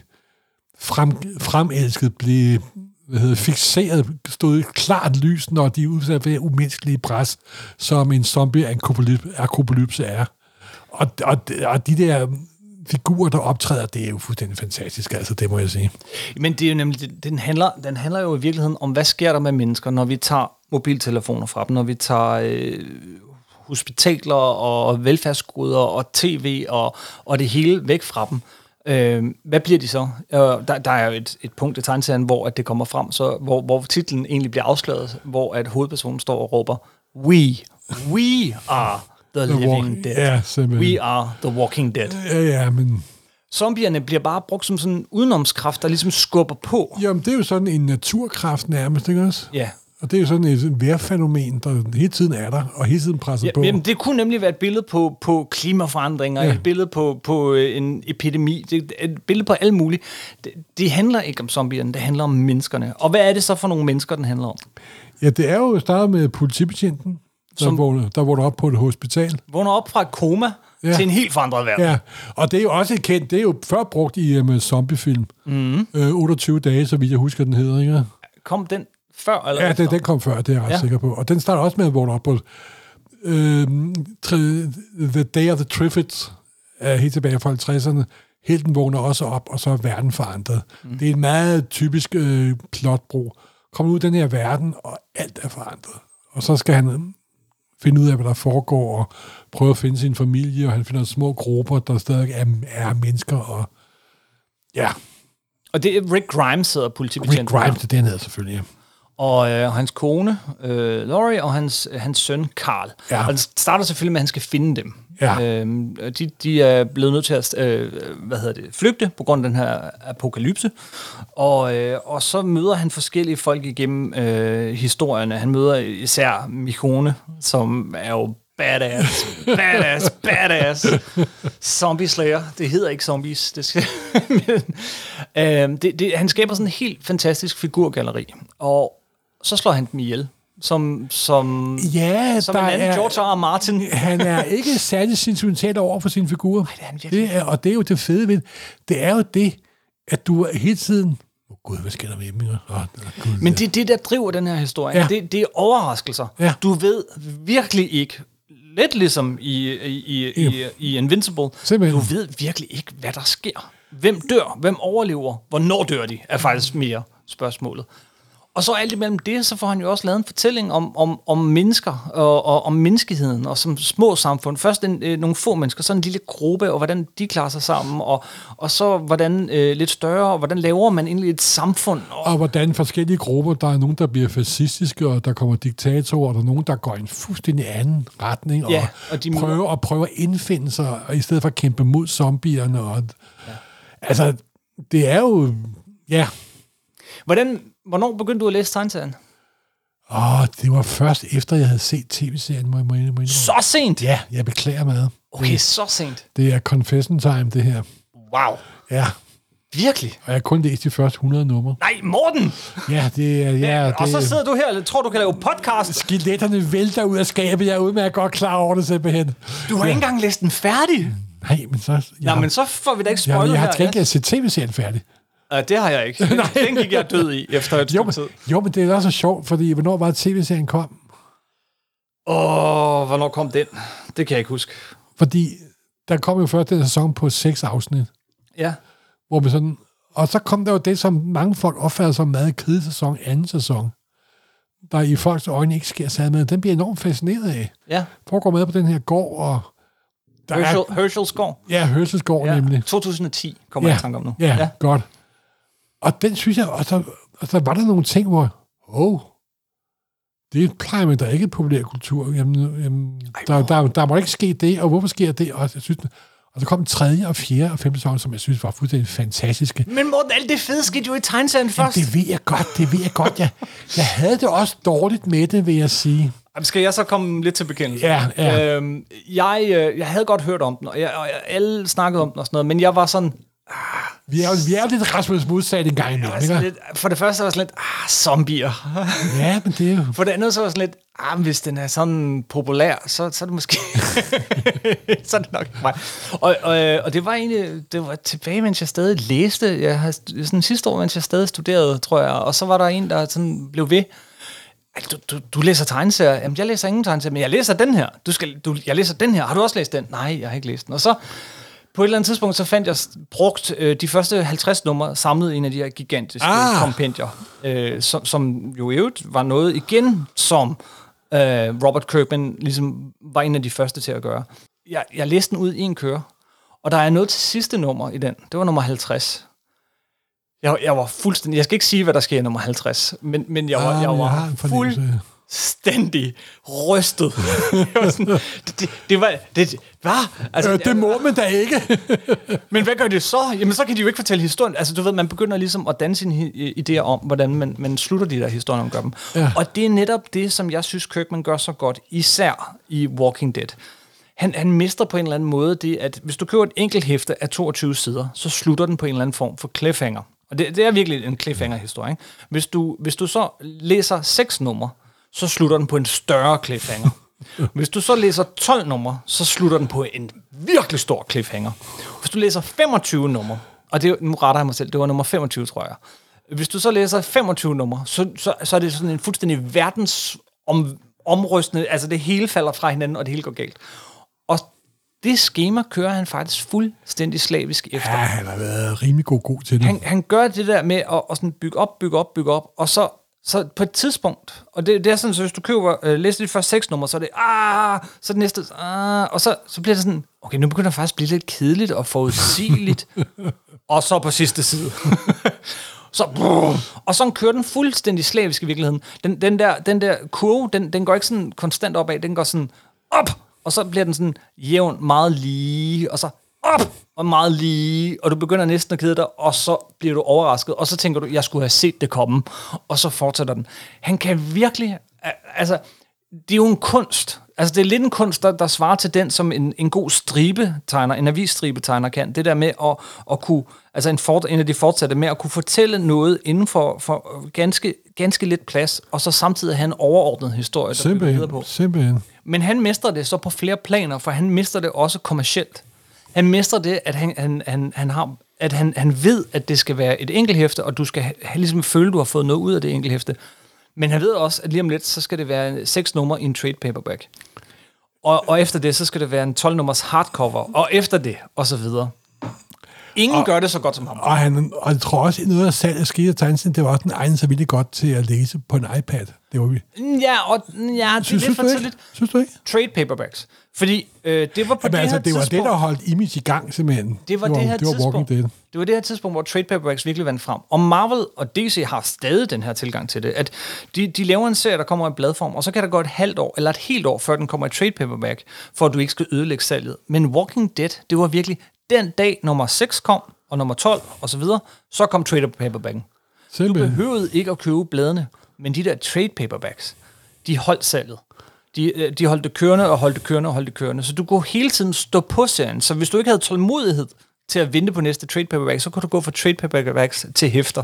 frem, fremelsket, blev hvad hedder, fixeret, stod klart lys, når de er udsat for umenneskelige pres, som en zombie-akopolypse er. Og, og, og de der figurer, der optræder, det er jo fuldstændig fantastisk, altså det må jeg sige. Men det er jo nemlig, det- den handler, den handler jo i virkeligheden om, hvad sker der med mennesker, når vi tager mobiltelefoner fra dem, når vi tager øh, hospitaler og velfærdsgoder og tv og, og det hele væk fra dem. Øh, hvad bliver de så? Øh, der, der er jo et, et punkt i tegneserien, hvor at det kommer frem, så, hvor, hvor titlen egentlig bliver afsløret, hvor at hovedpersonen står og råber, We, we are the, The living walk- dead. ja, simpelthen. we are the walking dead. Ja, ja, men... Zombierne bliver bare brugt som sådan en udenomskraft, der ligesom skubber på. Jamen, det er jo sådan en naturkraft nærmest, ikke også? Ja. Og det er jo sådan et vejrfænomen, der hele tiden er der, og hele tiden presser på. Jamen, det kunne nemlig være et billede på, på klimaforandringer, Ja. ja. et billede på, på øh, en epidemi, det, et billede på alt muligt. Det, det handler ikke om zombierne, det handler om menneskerne. Og hvad er det så for nogle mennesker, den handler om? Ja, det er jo startet med politibetjenten, der, Som- vågner, der vågner op på et hospital. Vågner op fra et koma Ja. til en helt forandret verden. Ja, og det er jo også et kendt, det er jo før brugt i um, zombiefilm. Mm. Øh, 28 dage, så vidt jeg husker, den hedder, ikke? Kom den før eller Ja, den, den kom før, det er jeg ret ja. Sikker på. Og den starter også med at vågne op på øh, The Day of the Triffids, er helt tilbage fra 50'erne. Helten vågner også op, og så er verden forandret. Mm. Det er en meget typisk øh, plotbro. Kommer ud i den her verden, og alt er forandret. Og så skal han finde ud af, hvad der foregår, og prøve at finde sin familie, og han finder små grupper, der stadig er, er mennesker, og ja, Og det er Rick Grimes, hedder Rick politibetjenten. Grimes, det er den her selvfølgelig. Og øh, hans kone, øh, Laurie, og hans, hans søn, Carl. Ja. Og det starter selvfølgelig med, at han skal finde dem. Ja. Øhm, de, de er blevet nødt til at øh, hvad hedder det, flygte på grund af den her apokalypse. Og, øh, og så møder han forskellige folk igennem øh, historierne. Han møder især Mikone, som er jo badass, badass, [LAUGHS] badass. Zombie Slayer. Det hedder ikke zombies. Det skal, [LAUGHS] men, øh, det, det, han skaber sådan en helt fantastisk figurgalleri. Og så slår han dem ihjel. Som, som, Ja, som der en anden er- George R. R. Martin. [LAUGHS] han er ikke særlig sentimental over for sin figur. Nej, det er han virkelig det er, Og det er jo det fede ved det. Er jo det, at du hele tiden... Oh, gud, hvad sker der med? Åh, Gud, Men det er det, der driver den her historie. Ja. Det, det er overraskelser. Ja. Du ved virkelig ikke, lidt ligesom i, i, i, i, i Invincible, Simpelthen. du ved virkelig ikke, hvad der sker. Hvem dør? Hvem overlever? Hvornår dør de? Er faktisk mere spørgsmålet. Og så alt imellem det, så får han jo også lavet en fortælling om, om, om mennesker og, og om menneskeheden, og som små samfund. Først en, øh, nogle få mennesker, så en lille gruppe, og hvordan de klarer sig sammen, og, og så hvordan øh, lidt større, og hvordan laver man egentlig et samfund. Og, Og hvordan forskellige grupper, der er nogen, der bliver fascistiske, og der kommer diktatorer, og der er nogen, der går i en fuldstændig anden retning, Ja, og, og de prøver, og prøver at indfinde sig, og i stedet for at kæmpe mod zombierne. Og, ja. Altså, det er jo... Ja, Hvordan, hvornår begyndte du at læse tegneserien? Åh, det var først efter, jeg havde set tv-serien, må jeg må jeg indrømme. Så sent? Ja, jeg beklager meget. Okay, så sent. Det er confession time, det her. Wow. Ja, Virkelig? og jeg har kun læst de første 100 numre. Nej, Morten! Ja, det er... Ja, det, og så sidder du her og tror, du kan lave podcast. Skeletterne vælter ud af skabet. Jeg er udmærket godt klar over det simpelthen. Du har ikke engang læst den færdig. Nej, men så... Jeg, Nå, men så får vi da ikke jeg, spoilet jeg har her. til gengæld set tv-serien færdig. Ja, det har jeg ikke. [LAUGHS] Den gik jeg død i efter et Jo, men, tid. jo, men det er også så sjovt, fordi hvornår var tv-serien kom? Åh, hvornår kom den? Det kan jeg ikke huske. Fordi der kom jo først den sæson på seks afsnit, Ja. hvor vi sådan... Og så kom der jo det, som mange folk opfatter som meget kedelig sæson, anden sæson, der i folks øjne ikke sker særlig med. Den bliver enormt fascineret af. Ja. Foregår med på den her gård, og der Herschel, er... Herschel Skov. Ja, Hørselsgård ja. nemlig. 2010 kommer jeg i tanke om nu. Ja, ja, godt. Og den synes jeg, og så, og så var der nogle ting, hvor, åh, oh, det plejer man da ikke i populærkultur. Jamen, jamen, der, der, der må ikke ske det, og hvorfor sker det? Og, jeg synes, og så kom den tredje og fjerde og femte sæson, som jeg synes var fuldstændig fantastiske. Men Morten, alt det fede skete jo i tegneserien Jamen, først. det ved jeg godt, det ved jeg godt. Jeg, jeg havde det også dårligt med det, vil jeg sige. Jamen, Skal jeg så komme lidt til bekendelse? Ja, ja. Øhm, jeg, øh, jeg havde godt hørt om den, og, jeg, og jeg, alle snakkede om den og sådan noget, men jeg var sådan, Vi er jo, vi er lidt Rasmus modsat en gang imellem, altså, ikke? lidt, for det første var sådan lidt, ah, zombier. [LAUGHS] Ja, men det er jo... For det andet så var sådan lidt, ah, hvis den er sådan populær, så, så er det måske... [LAUGHS] så er det nok mig. Og, og, øh, og det var egentlig, det var tilbage, mens jeg stadig læste. Jeg har sådan sidste år, mens jeg stadig studerede, tror jeg. Og så var der en, der sådan blev ved. "Ej, Du, du, du læser tegneserier. Jamen, jeg læser ingen tegneserier, men jeg læser den her. Du skal, du, jeg læser den her. Har du også læst den? Nej, jeg har ikke læst den. Og så på et eller andet tidspunkt, så fandt jeg brugt øh, de første 50 numre samlet i en af de her gigantiske Ah. kompendier, øh, som, som jo øvrigt var noget igen, som øh, Robert Kirkman ligesom var en af de første til at gøre. Jeg, jeg læste den ud i en køre, Og der er noget til sidste nummer i den. Det var nummer 50. Jeg, jeg var fuldstændig... Jeg skal ikke sige, hvad der sker i nummer 50, men, men jeg var, Ah, jeg var jeg fornemmelse. Fuldstændig rystet. [LAUGHS] Jeg var sådan, det, det, det var... Det, hvad? Altså, Øh, det må man da ikke. [LAUGHS] men hvad gør det så? Jamen, så kan de jo ikke fortælle historien. Altså, du ved, man begynder ligesom at danne sine idéer om, hvordan man, man slutter de der historier om gør dem. Ja. Og det er netop det, som jeg synes, Kirkman gør så godt, især i Walking Dead. Han, han mister på en eller anden måde det, at hvis du køber et enkelt hæfte af 22 sider, så slutter den på en eller anden form for cliffhanger. Og det, det er virkelig en cliffhanger-historie. Ikke? Hvis, du, hvis du så læser seks numre, så slutter den på en større cliffhanger. [LAUGHS] Hvis du så læser 12 numre, så slutter den på en virkelig stor cliffhanger. Hvis du læser 25 numre, og det, nu retter jeg mig selv, det var nummer 25, tror jeg. Hvis du så læser 25 numre, så, så, så er det sådan en fuldstændig verdens om, omrystende, altså det hele falder fra hinanden, og det hele går galt. Og det schema kører han faktisk fuldstændig slavisk efter. Ja, han har været rimelig god, god til det. Han, han gør det der med at, at sådan bygge op, bygge op, bygge op, og så, så på et tidspunkt, og det, det er sådan, så hvis du køber, øh, læser de første seks numre, så er det, ah, så det næste, ah, og så, så bliver det sådan, okay, nu begynder det faktisk at blive lidt kedeligt og forudsigeligt, [LAUGHS] og så på sidste side. [LAUGHS] så, brrr, og så kører den fuldstændig slavisk i virkeligheden. Den, den, der, den der kurve, den, den går ikke sådan konstant opad, den går sådan op, og så bliver den sådan jævn, meget lige, og så op, og meget lige, og du begynder næsten at kede dig, og så bliver du overrasket, og så tænker du, jeg skulle have set det komme, og så fortsætter den. Han kan virkelig, altså, det er jo en kunst. Altså, det er lidt en kunst, der, der svarer til den, som en, en god stribetegner, en avisstribetegner kan. Det der med at, at kunne, altså en, fort, en af de fortsatte med at kunne fortælle noget inden for, for ganske, ganske lidt plads, og så samtidig have en overordnet historie, der videre på. Simpelthen, simpelthen. Men han mister det så på flere planer, for han mister det også kommercielt. Han mister det, at han, han, han, han har at han, han ved, at det skal være et enkelhæfte, og du skal have, ligesom føle, at du har fået noget ud af det enkelhæfte. Men han ved også, at lige om lidt, så skal det være seks numre i en trade paperback. Og, og efter det, så skal det være en 12-nummers hardcover, og efter det, og så videre. Ingen og, gør det så godt som ham. Og, han, og jeg tror også, at noget af salget af skide og tegneserien, det var også den egen så vildt godt til at læse på en iPad. Det var vi. Ja, og ja, det er Synes, lidt synes, for tidligt. synes du ikke? Trade paperbacks. Fordi øh, det var på Jamen, det altså, her det var det, tidspunkt... der holdt Image i gang, simpelthen. Det var det, her det var tidspunkt. Dead. Det var det her tidspunkt, hvor trade paperbacks virkelig vandt frem. Og Marvel og DC har stadig den her tilgang til det, at de, de laver en serie, der kommer i bladform, og så kan der gå et halvt år, eller et helt år, før den kommer i trade paperback, for at du ikke skal ødelægge salget. Men Walking Dead, det var virkelig den dag, nummer 6 kom, og nummer 12, og så videre, så kom trade paperbacken. Du Simpelthen. behøvede ikke at købe bladene, men de der trade paperbacks, de holdt salget. De, øh, de holdt det kørende og holdt det kørende og holdt det kørende. Så du kunne hele tiden stå på serien. Så hvis du ikke havde tålmodighed til at vente på næste trade paperback, så kunne du gå fra trade paperbacks til hæfter.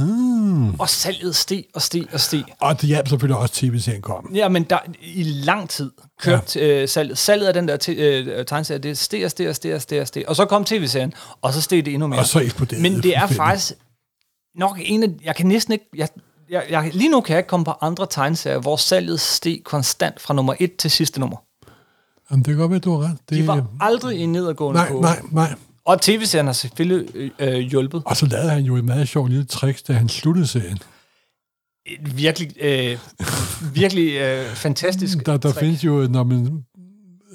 Mm. Og salget steg og steg og steg. Og det hjalp selvfølgelig også, tv-serien kom. Ja, men der, i lang tid kørte ja. øh, salget. Salget af den der te, øh, tegneserie, det steg og steg og steg og steg og steg. Og så kom tv-serien, og så steg det endnu mere. Og så eksploderede Men det det er faktisk nok en af... Jeg kan næsten ikke... Jeg, jeg, jeg, lige nu kan jeg ikke komme på andre tegneserier, hvor salget steg konstant fra nummer 1 til sidste nummer. Jamen, det kan godt være, du har ret. Det, De var aldrig i en nedadgående nej, kurve. nej, nej. Og tv-serien har selvfølgelig øh, øh, hjulpet. Og så lavede han jo et meget sjovt lille trick, da han sluttede serien. Et virkelig, øh, virkelig øh, fantastisk Der, der trick. findes jo, når man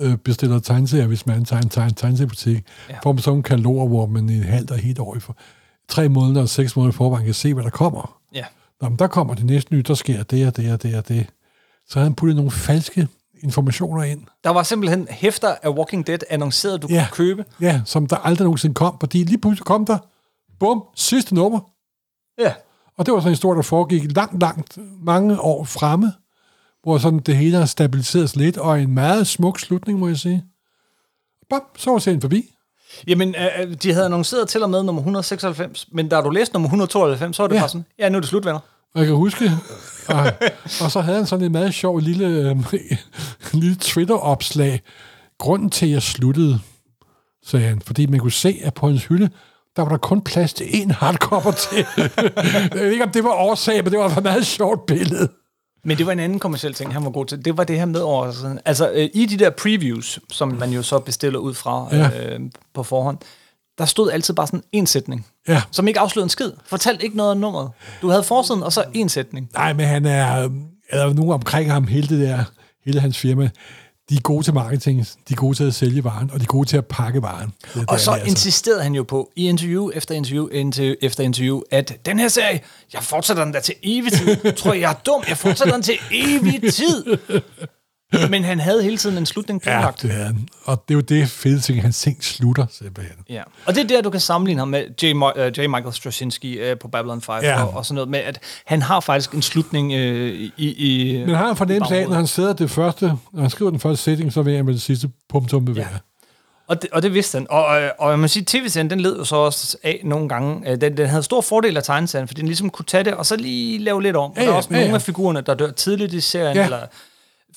øh, bestiller tegneserier, hvis man tager en tegn, tegneseriebutik, Ja. får man sådan nogle kataloger, hvor man i en halvt og helt år i for, tre måneder og seks måneder i forvejen kan se, hvad der kommer. Ja. Nå, men der kommer det næste nyt, der sker det og det og det og det. Så havde han puttet nogle falske informationer ind, Der var simpelthen hæfter af Walking Dead annonceret, du Ja. kunne købe. ja, som der aldrig nogensinde kom, fordi lige pludselig kom der, bum, sidste nummer. Ja. Og det var sådan en historie, der foregik langt, langt, mange år fremme, hvor sådan det hele har stabiliseret lidt, og en meget smuk slutning, må jeg sige. Bum, så var serien forbi. Jamen, øh, de havde annonceret til og med nummer 196, men da du læste nummer 192, så var det. Ja. bare sådan, ja, nu er det slut, venner. Og jeg kan huske, og, og så havde han sådan en meget sjov lille, øh, [LAUGHS] lille Twitter-opslag. Grunden til, at jeg sluttede, sagde han, fordi man kunne se, at på hans hylde, der var der kun plads til én hardcover til. [LAUGHS] jeg ved ikke, om det var årsag, men det var et meget sjovt billede. Men det var en anden kommersiel ting, han var god til. Det var det her med over. sådan- Altså, øh, i de der previews, som man jo så bestiller ud fra Ja. øh, på forhånd, der stod altid bare sådan en sætning, Ja. som ikke afslørede en skid. Fortalte ikke noget om nummeret. Du havde forsiden, og så en sætning. Nej, men han er, er der nogen omkring ham, hele det der, hele hans firma, de er gode til marketing, de er gode til at sælge varen, og de er gode til at pakke varen. Det, Og så altså. insisterede han jo på, i interview efter interview interview efter interview, at den her serie, jeg fortsætter den der til evig tid. Tror I, jeg er dum? Jeg fortsætter den til evig tid. Men han havde hele tiden en slutning Ja, planlagt. det er han. Og det er jo det fede ting, han ting slutter simpelthen. Ja. Og det er der, du kan sammenligne ham med J. Mo- uh, J. Michael Straczynski uh, på Babylon 5 Ja. og, og sådan noget med, at han har faktisk en slutning uh, i, i... Men har en fornemmelse af, baghovedet. når han sidder det første, når han skriver den første sætning, så vil jeg med det sidste punktum bevæge. Ja. Og det, og det vidste han. Og, og, og jeg må sige, tv-serien, den led jo så også af nogle gange. Øh, Den, den havde stor fordel af tegneserien, fordi den ligesom kunne tage det, og så lige lave lidt om. Og Ja, der er ja, også ja, nogle ja. af figurerne, der dør tidligt i serien, Ja. eller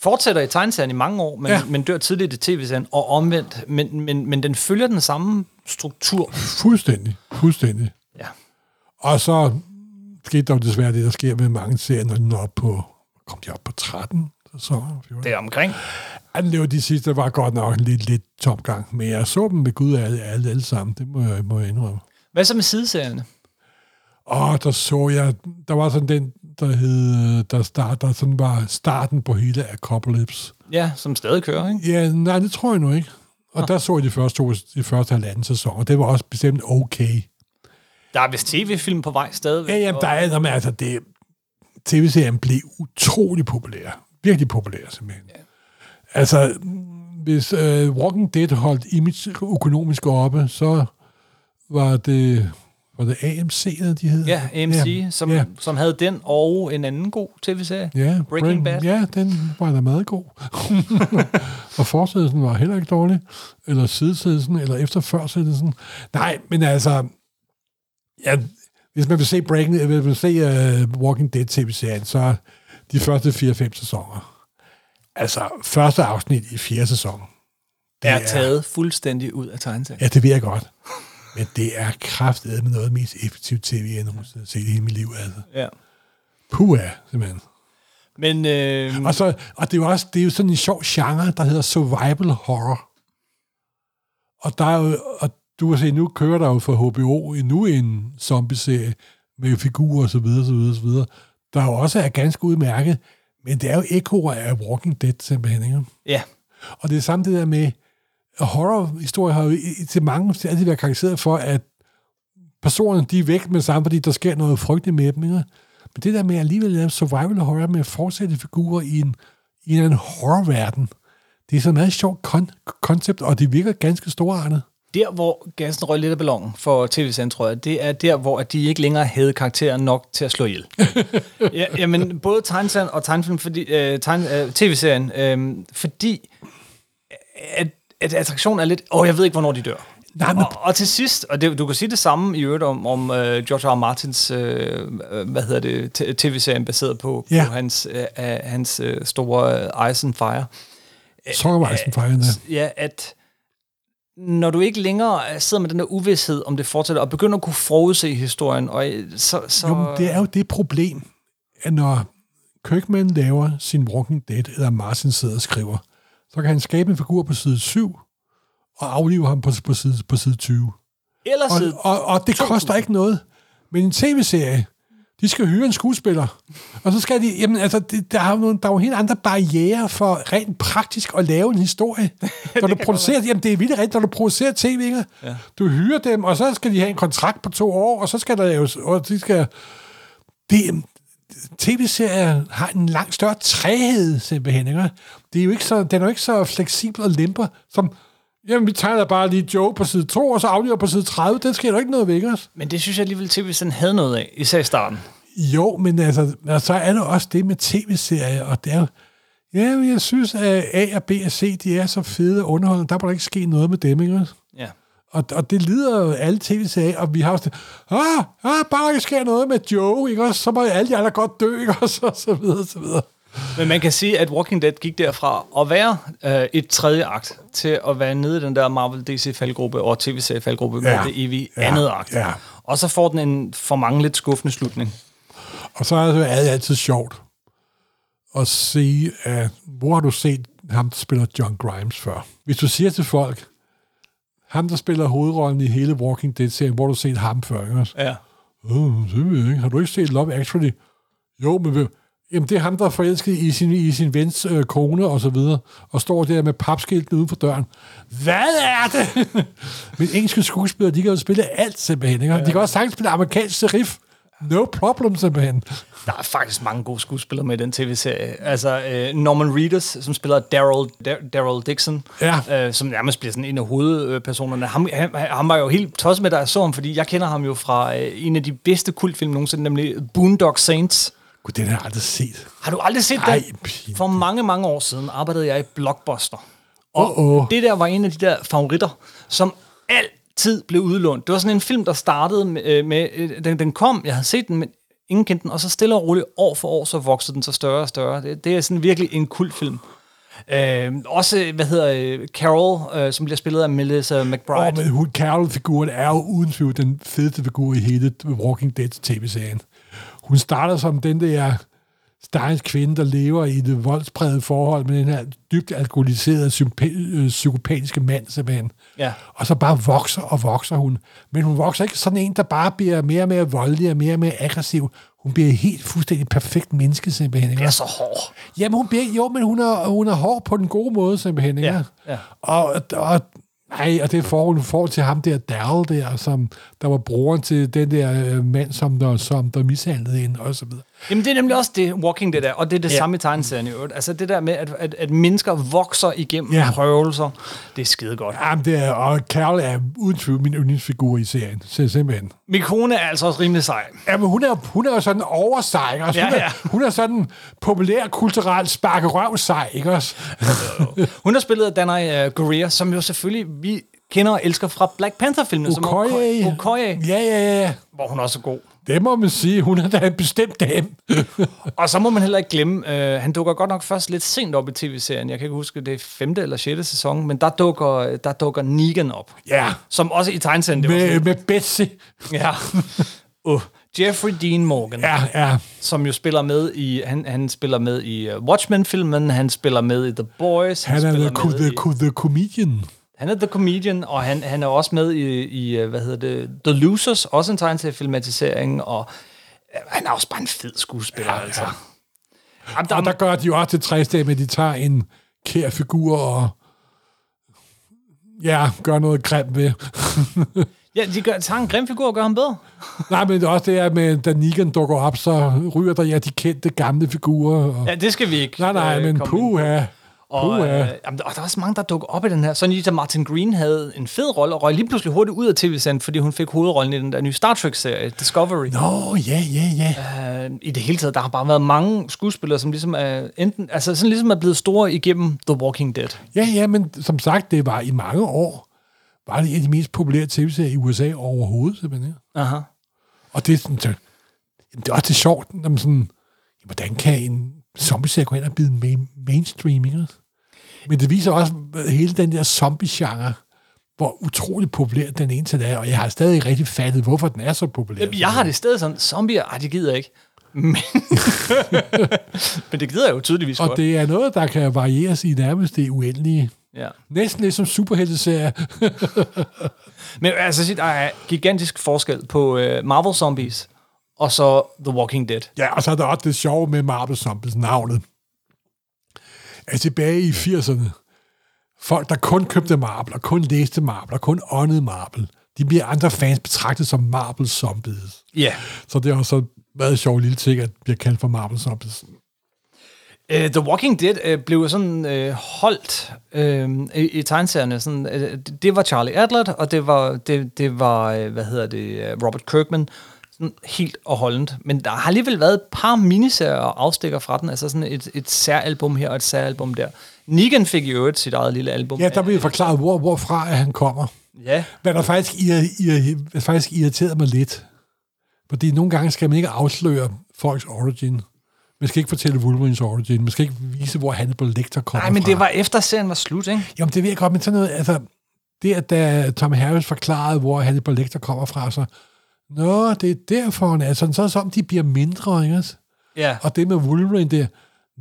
fortsætter i tegneserien i mange år, men, Ja. men dør tidligt i tv-serien, og omvendt. Men, men, men den følger den samme struktur. Fuldstændig. Fuldstændig. Ja. Og så skete der jo desværre det, der sker med mange serier, når de når op på, kom de op på 13 sæsoner? 14? Det er omkring. Ja, det var de sidste, var godt nok en lidt, lidt tomgang, men jeg så dem med Gud alle, alle, alle sammen, det må jeg, må jeg indrømme. Hvad så med sideserierne? Og der så jeg, der var sådan den, der hed, der, start, der sådan var starten på hele Apocalypse. Ja, som stadig kører, ikke? Ja, nej, det tror jeg nu ikke. Og der så jeg de første, to, de første halvanden sæson, og det var også bestemt okay. Der er vist tv-film på vej stadigvæk. Ja, jamen, der er, jamen, altså, det, tv-serien blev utrolig populær. Virkelig populær, simpelthen. Ja. Altså, hvis uh, Walking Dead holdt image økonomisk oppe, så var det, var det AMC, de hed? Ja, AMC, ja, som, ja. som havde den og en anden god tv-serie. Ja, Breaking Break- Bad. Ja, den var da meget god. [LAUGHS] og forsættelsen var heller ikke dårlig. Eller sidesættelsen, eller efter førsættelsen. Nej, men altså... Ja, hvis man vil se Breaking, hvis man vil se uh, Walking Dead tv-serien, så de første 4-5 sæsoner. Altså, første afsnit i fjerde sæson. Det er taget fuldstændig ud af tegneserien. Ja, det ved jeg godt. Men det er kraftedet med noget af det mest effektivt tv, jeg nogensinde har set i hele mit liv. Altså. Ja. Puh, simpelthen. Men øh, Og, så, og det er jo også det er jo sådan en sjov genre, der hedder survival horror. Og der er jo, og du kan se, nu kører der jo for HBO endnu en zombie-serie med figurer og så videre, så videre, så videre. Der jo også er ganske udmærket, men det er jo ekoer af Walking Dead simpelthen, ikke? ja, Og det er samme det der med, horror-historier har jo til mange altid været karakteriseret for, at personerne, de er væk med sammen, fordi der sker noget frygteligt med dem, ikke? Men det der med at alligevel lave survival horror med at fortsætte figurer i en, i en horrorverden, det er sådan et meget sjovt kon- koncept, og det virker ganske storartet. der hvor gassen røg lidt af ballonen for tv-serien, tror jeg, det er der, hvor de ikke længere havde karakterer nok til at slå ihjel. [LAUGHS] ja, jamen, både tegneserien og tegnefilm, fordi, øh, tegne, øh, tv-serien, øh, fordi at, at attraktionen er lidt, åh, jeg ved ikke, hvornår de dør. Nej, men Og, og til sidst, og det, du kan sige det samme i øvrigt om, om uh, George R. R. Martins, uh, hvad hedder det, tv-serien baseret på, Ja. på hans, uh, hans uh, store uh, Ice and Fire. Sokkervejsen fejren der. Ja, at når du ikke længere sidder med den der uvidshed, om det fortsætter, og begynder at kunne forudse historien, og så... så Jo, men det er jo det problem, at når Kirkman laver sin Walking Dead, eller Martin sidder og skriver, så kan han skabe en figur på side 7, og aflive ham på, på, side, på side 20. Ellers Og, side, og, og det 2000. koster ikke noget. Men en tv-serie, de skal hyre en skuespiller. Og så skal de, jamen altså, det, der, er jo nogle, der er jo helt andre barriere for rent praktisk at lave en historie. [LAUGHS] Når du producerer, jamen det er vildt rigtigt, når du producerer tv? Ja. Du hyrer dem, og så skal de have en kontrakt på to år, og så skal der laves, og de skal, det, tv-serier har en langt større træhed, simpelthen. Ikke? Det er jo ikke så, den er jo ikke så fleksibel og lemper, som, jamen vi tegner bare lige Joe på side 2, og så aflever på side 30. Det sker der ikke noget ved, ikke? men det synes jeg alligevel, tv-serien havde noget af, især i starten. Jo, men altså, og så er der også det med tv-serier, og det er jo, ja, jeg synes, at A og B og C, de er så fede og underholdende, der må der ikke ske noget med dem, ikke? Ja. Og, og det lider jo alle tv-serier, af, og vi har også det, ah, ah, bare der ikke sker noget med Joe, ikke også? Så må alle de andre godt dø, ikke også? [LAUGHS] Og så videre, så videre. Men man kan sige, at Walking Dead gik derfra at være øh, et tredje akt, til at være nede i den der Marvel DC-faldgruppe og tv-serie-faldgruppe Ja. med det evige Ja. andet akt. Ja. Og så får den en for mange lidt skuffende slutning. Og så er det jo altid sjovt at se, at, hvor har du set ham, der spiller John Grimes før? Hvis du siger til folk, ham, der spiller hovedrollen i hele Walking Dead-serien, hvor har du set ham før, ikke? Ja. Øh, det ved jeg ikke. Har du ikke set Love Actually? Jo, men, hvem- Jamen, det er ham, der er forelsket i sin, i sin vens øh, kone og så videre, og står der med papskilten uden for døren. Hvad er det? [LAUGHS] Men engelske skuespillere, de kan jo spille alt simpelthen. Ikke? De kan også sagtens spille amerikansk serif. No problem simpelthen. Der er faktisk mange gode skuespillere med i den tv-serie. Altså øh, Norman Reedus, som spiller Daryl Dar- Daryl Dixon, Ja. øh, som nærmest bliver sådan en af hovedpersonerne. Ham, han, han var jo helt tosset med, da jeg så ham, fordi jeg kender ham jo fra øh, en af de bedste kultfilm nogensinde, nemlig Boondock Saints. Gud, den har jeg aldrig set. Har du aldrig set Ej, den? pinligt. For mange, mange år siden arbejdede jeg i Blockbuster. Åh. det der var en af de der favoritter, som tid blev udlånt. Det var sådan en film, der startede med... Øh, med øh, den, den kom, jeg havde set den, men ingen kendte den, og så stille og roligt, år for år, så voksede den så større og større. Det, det er sådan virkelig en kultfilm. Øh, også, hvad hedder øh, Carol, øh, som bliver spillet af Melissa McBride. Og med hun, Carol-figuren er jo uden tvivl den fedeste figur i hele Walking Dead tv-serien. Hun starter som den der stakkels kvinde, der lever i det voldsprægede forhold med den her dybt alkoholiserede, sympa- øh, psykopatiske mand, simpelthen. Ja. Og så bare vokser og vokser hun. Men hun vokser ikke sådan en, der bare bliver mere og mere voldelig og mere og mere aggressiv. Hun bliver helt fuldstændig perfekt menneske, simpelthen. Ikke? Det er så hård. Jamen, hun bliver, jo, men hun er, hun er hård på den gode måde, simpelthen. Ikke? Ja, ja. Og, og, nej, og det forhold, hun får til ham der, Daryl der, som der var broren til den der øh, mand, som der, som der mishandlede hende, og så videre. Jamen, det er nemlig også det, Walking Dead er, og det er det Ja. samme i tegneserien i øvrigt. Altså det der med, at, at, at mennesker vokser igennem Ja. prøvelser, det er skide godt. Jamen, det er, og Carol er uden tvivl min yndlingsfigur i serien, så simpelthen. Min kone er altså også rimelig sej. Jamen, hun er, hun er jo sådan oversij, ikke også? Hun, Ja, er, ja. hun er sådan populær, kulturelt sparke røv sej, ikke også? [LAUGHS] Hun har spillet af Danai uh, Gurria, som jo selvfølgelig vi kender og elsker fra Black Panther-filmen. som er Okoye. Oko- Okoye, Ja, ja, ja. hvor hun også er god. Det må man sige. Hun er da en bestemt dame. [LAUGHS] Og så må man heller ikke glemme, uh, han dukker godt nok først lidt sent op i tv-serien. Jeg kan ikke huske, det er femte eller sjette sæson, men der dukker, der dukker Negan op. ja, Som også i tegneserien, det var med, med Betsy. ja. [LAUGHS] uh, Jeffrey Dean Morgan. Ja, ja. som jo spiller med i han, han spiller med i uh, Watchmen-filmen, han spiller med i The Boys, Han er spiller the, med the, i, the comedian. Han er The Comedian, og han, han er også med i, i uh, hvad hedder det, The Losers, også en tegneseriefilmatisering, og uh, han er også bare en fed skuespiller, ja, altså. Jamen, der, Og der gør de jo også til træsdag med, at de tager en kær figur og ja, gør noget grimt ved. [LAUGHS] ja, de gør, tager en grim figur og gør ham bedre. Nej, men det er også det her med, da Negan dukker op, så ryger der ja de kendte gamle figurer. Og, Ja, det skal vi ikke nej, nej, øh, men komme ind puha. Og, Puha. øh, jamen, og der er også mange, der dukker op i den her. Sådan lige da Martin Green havde en fed rolle, og røg lige pludselig hurtigt ud af tv-serien, fordi hun fik hovedrollen i den der nye Star Trek-serie, Discovery. Nå, ja, ja, ja. Øh, I det hele taget, der har bare været mange skuespillere, som ligesom er, enten, altså sådan ligesom er blevet store igennem The Walking Dead. Ja, ja, men som sagt, det var i mange år, var det en af de mest populære tv-serier i USA overhovedet, simpelthen. Aha. Og det er sådan, så, det er også sjovt, når man sådan, hvordan kan en zombie-serie gå ind og blive main, mainstream, ikke? Men det viser også øh, hele den der zombie-genre, hvor utrolig populær den ene til er, og jeg har stadig ikke rigtig fattet, hvorfor den er så populær. Jamen, Jeg har det stedet sådan, zombier, ej, det gider jeg ikke. Men, [LAUGHS] men det gider jeg jo tydeligvis Og godt. det er noget, der kan varieres i nærmest det uendelige. Ja. Næsten lidt som superhelteserier. [LAUGHS] Men altså, der er gigantisk forskel på uh, Marvel Zombies og så The Walking Dead. Ja, og så er der også det sjove med Marvel Zombies navnet. Altså tilbage i 80'erne, folk, der kun købte Marvel, og kun læste Marvel, og kun åndede Marvel, de bliver andre fans betragtet som Marvel Zombies. Ja. Så det er også været en sjov lille ting, at det bliver kaldt for Marvel Zombies. Uh, The Walking Dead uh, blev sådan uh, holdt uh, i, i tegneserierne. Sådan, uh, det, det var Charlie Adler, og det var, det, det var uh, hvad hedder det, uh, Robert Kirkman. Sådan helt og holdent. Men der har alligevel været et par miniserier og afstikker fra den. Altså sådan et, et særalbum her og et særalbum der. Negan fik i øvrigt sit eget lille album. Ja, der bliver forklaret, hvor, hvorfra han kommer. Ja, Hvad der faktisk, ir, ir, ir, faktisk irriterede mig lidt. Fordi nogle gange skal man ikke afsløre folks origin. Man skal ikke fortælle Wolverines origin. Man skal ikke vise, hvor Hannibal Lecter kommer Nej, men fra. det var efter serien var slut, ikke? Jamen, det ved jeg godt, men sådan noget, altså, det at da Tom Harris forklarede, hvor Hannibal Lecter kommer fra, så, nå, det er derfor, han er sådan, så som, de bliver mindre, ikke? også? Ja. Og det med Wolverine der,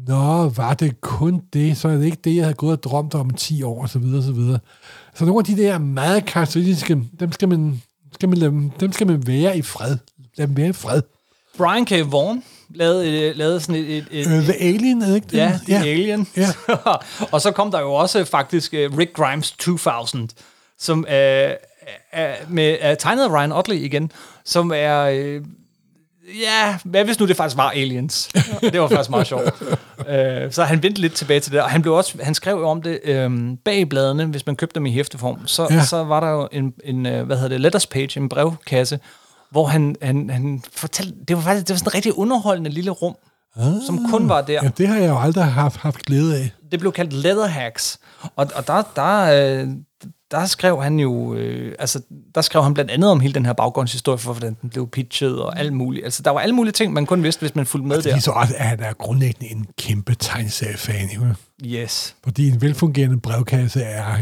nå, var det kun det, så er det ikke det, jeg havde gået og drømt om i 10 år, og så videre, og så videre. Så nogle af de der meget karakteristiske, dem skal man, skal man dem- dem skal man være i fred. Lad dem være i fred. Brian K. Vaughan lavede, øh, lavede sådan et... et, et Uh, The Alien, er det ikke det? Ja, The Alien. Ja. [LAUGHS] og så kom der jo også faktisk uh, Rick Grimes 2000, som uh, er, med, er tegnet af Ryan Otley igen, som er... Uh, ja, hvad hvis nu det faktisk var Aliens? [LAUGHS] det var faktisk meget sjovt. Uh, så han vendte lidt tilbage til det, og han, blev også, han skrev jo om det um, bag bladene, hvis man købte dem i hæfteform, så, Ja. ja. så var der jo en, en uh, hvad hedder det, letters page, en brevkasse, hvor han, han, han fortalte, det var faktisk det var sådan en rigtig underholdende lille rum, ah, som kun var der Ja, det har jeg jo aldrig haft, haft glæde af. det blev kaldt Leather Hacks. Og, og der, der, øh, der skrev han jo, øh, altså, der skrev han blandt andet om hele den her baggrundshistorie, for hvordan den blev pitchet og alt muligt. Altså, der var alle mulige ting, man kun vidste, hvis man fulgte med Det der. viser også, at han er grundlæggende en kæmpe tegneseriefan. jo. Yes. Fordi en velfungerende brevkasse er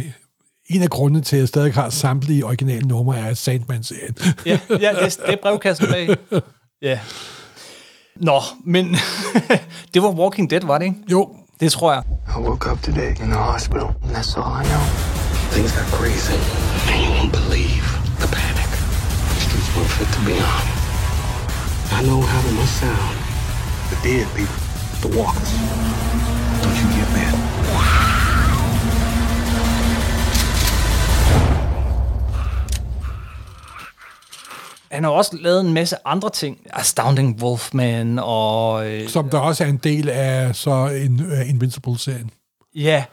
en af grundene til, at jeg stadig har samtlige originale numre af Sandman-serien. Ja, ja det, det er brevkassen bag. Ja. Nå, men [LAUGHS] det var Walking Dead, var det ikke? Jo, Det tror jeg. I woke up today in the hospital, and that's all I know. Things got crazy, and you won't believe the panic. The streets weren't fit to be on. I know how they must sound. The dead people, the walkers. Don't you get mad? Han har også lavet en masse andre ting. Astounding Wolfman og... Øh, som der også er en del af så en uh, Invincible-serien. ja,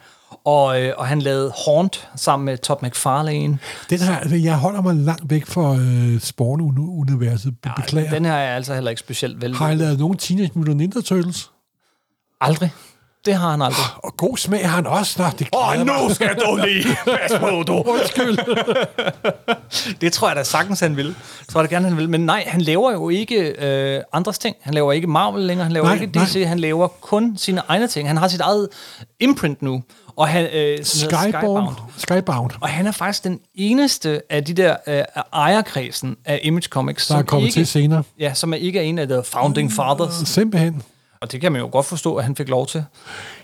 og, øh, og han lavede Haunt sammen med Todd McFarlane. Den her, altså, jeg holder mig langt væk fra uh, Spawn-universet. Be- Beklager. Den her er altså heller ikke specielt vel. Har han lavet nogen Teenage Mutant Ninja Turtles? Aldrig. Det har han aldrig. Og god smag har han også. Nå, det Åh, glæder mig. nu skal du lige [LAUGHS] passe på, du. Undskyld. Det tror jeg da sagtens, han vil. Det tror jeg da gerne, han vil. Men nej, han laver jo ikke øh, andres ting. Han laver ikke Marvel længere, han laver Nej, ikke DC, nej. han laver kun sine egne ting. Han har sit eget imprint nu. Og han, øh, som hedder Skybound. Skybound. Og han er faktisk den eneste af de der øh, af ejerkredsen af Image Comics, Der er som kommet ikke, til senere. Ja, som er ikke er en af the founding fathers. Simpelthen. Og det kan man jo godt forstå, at han fik lov til.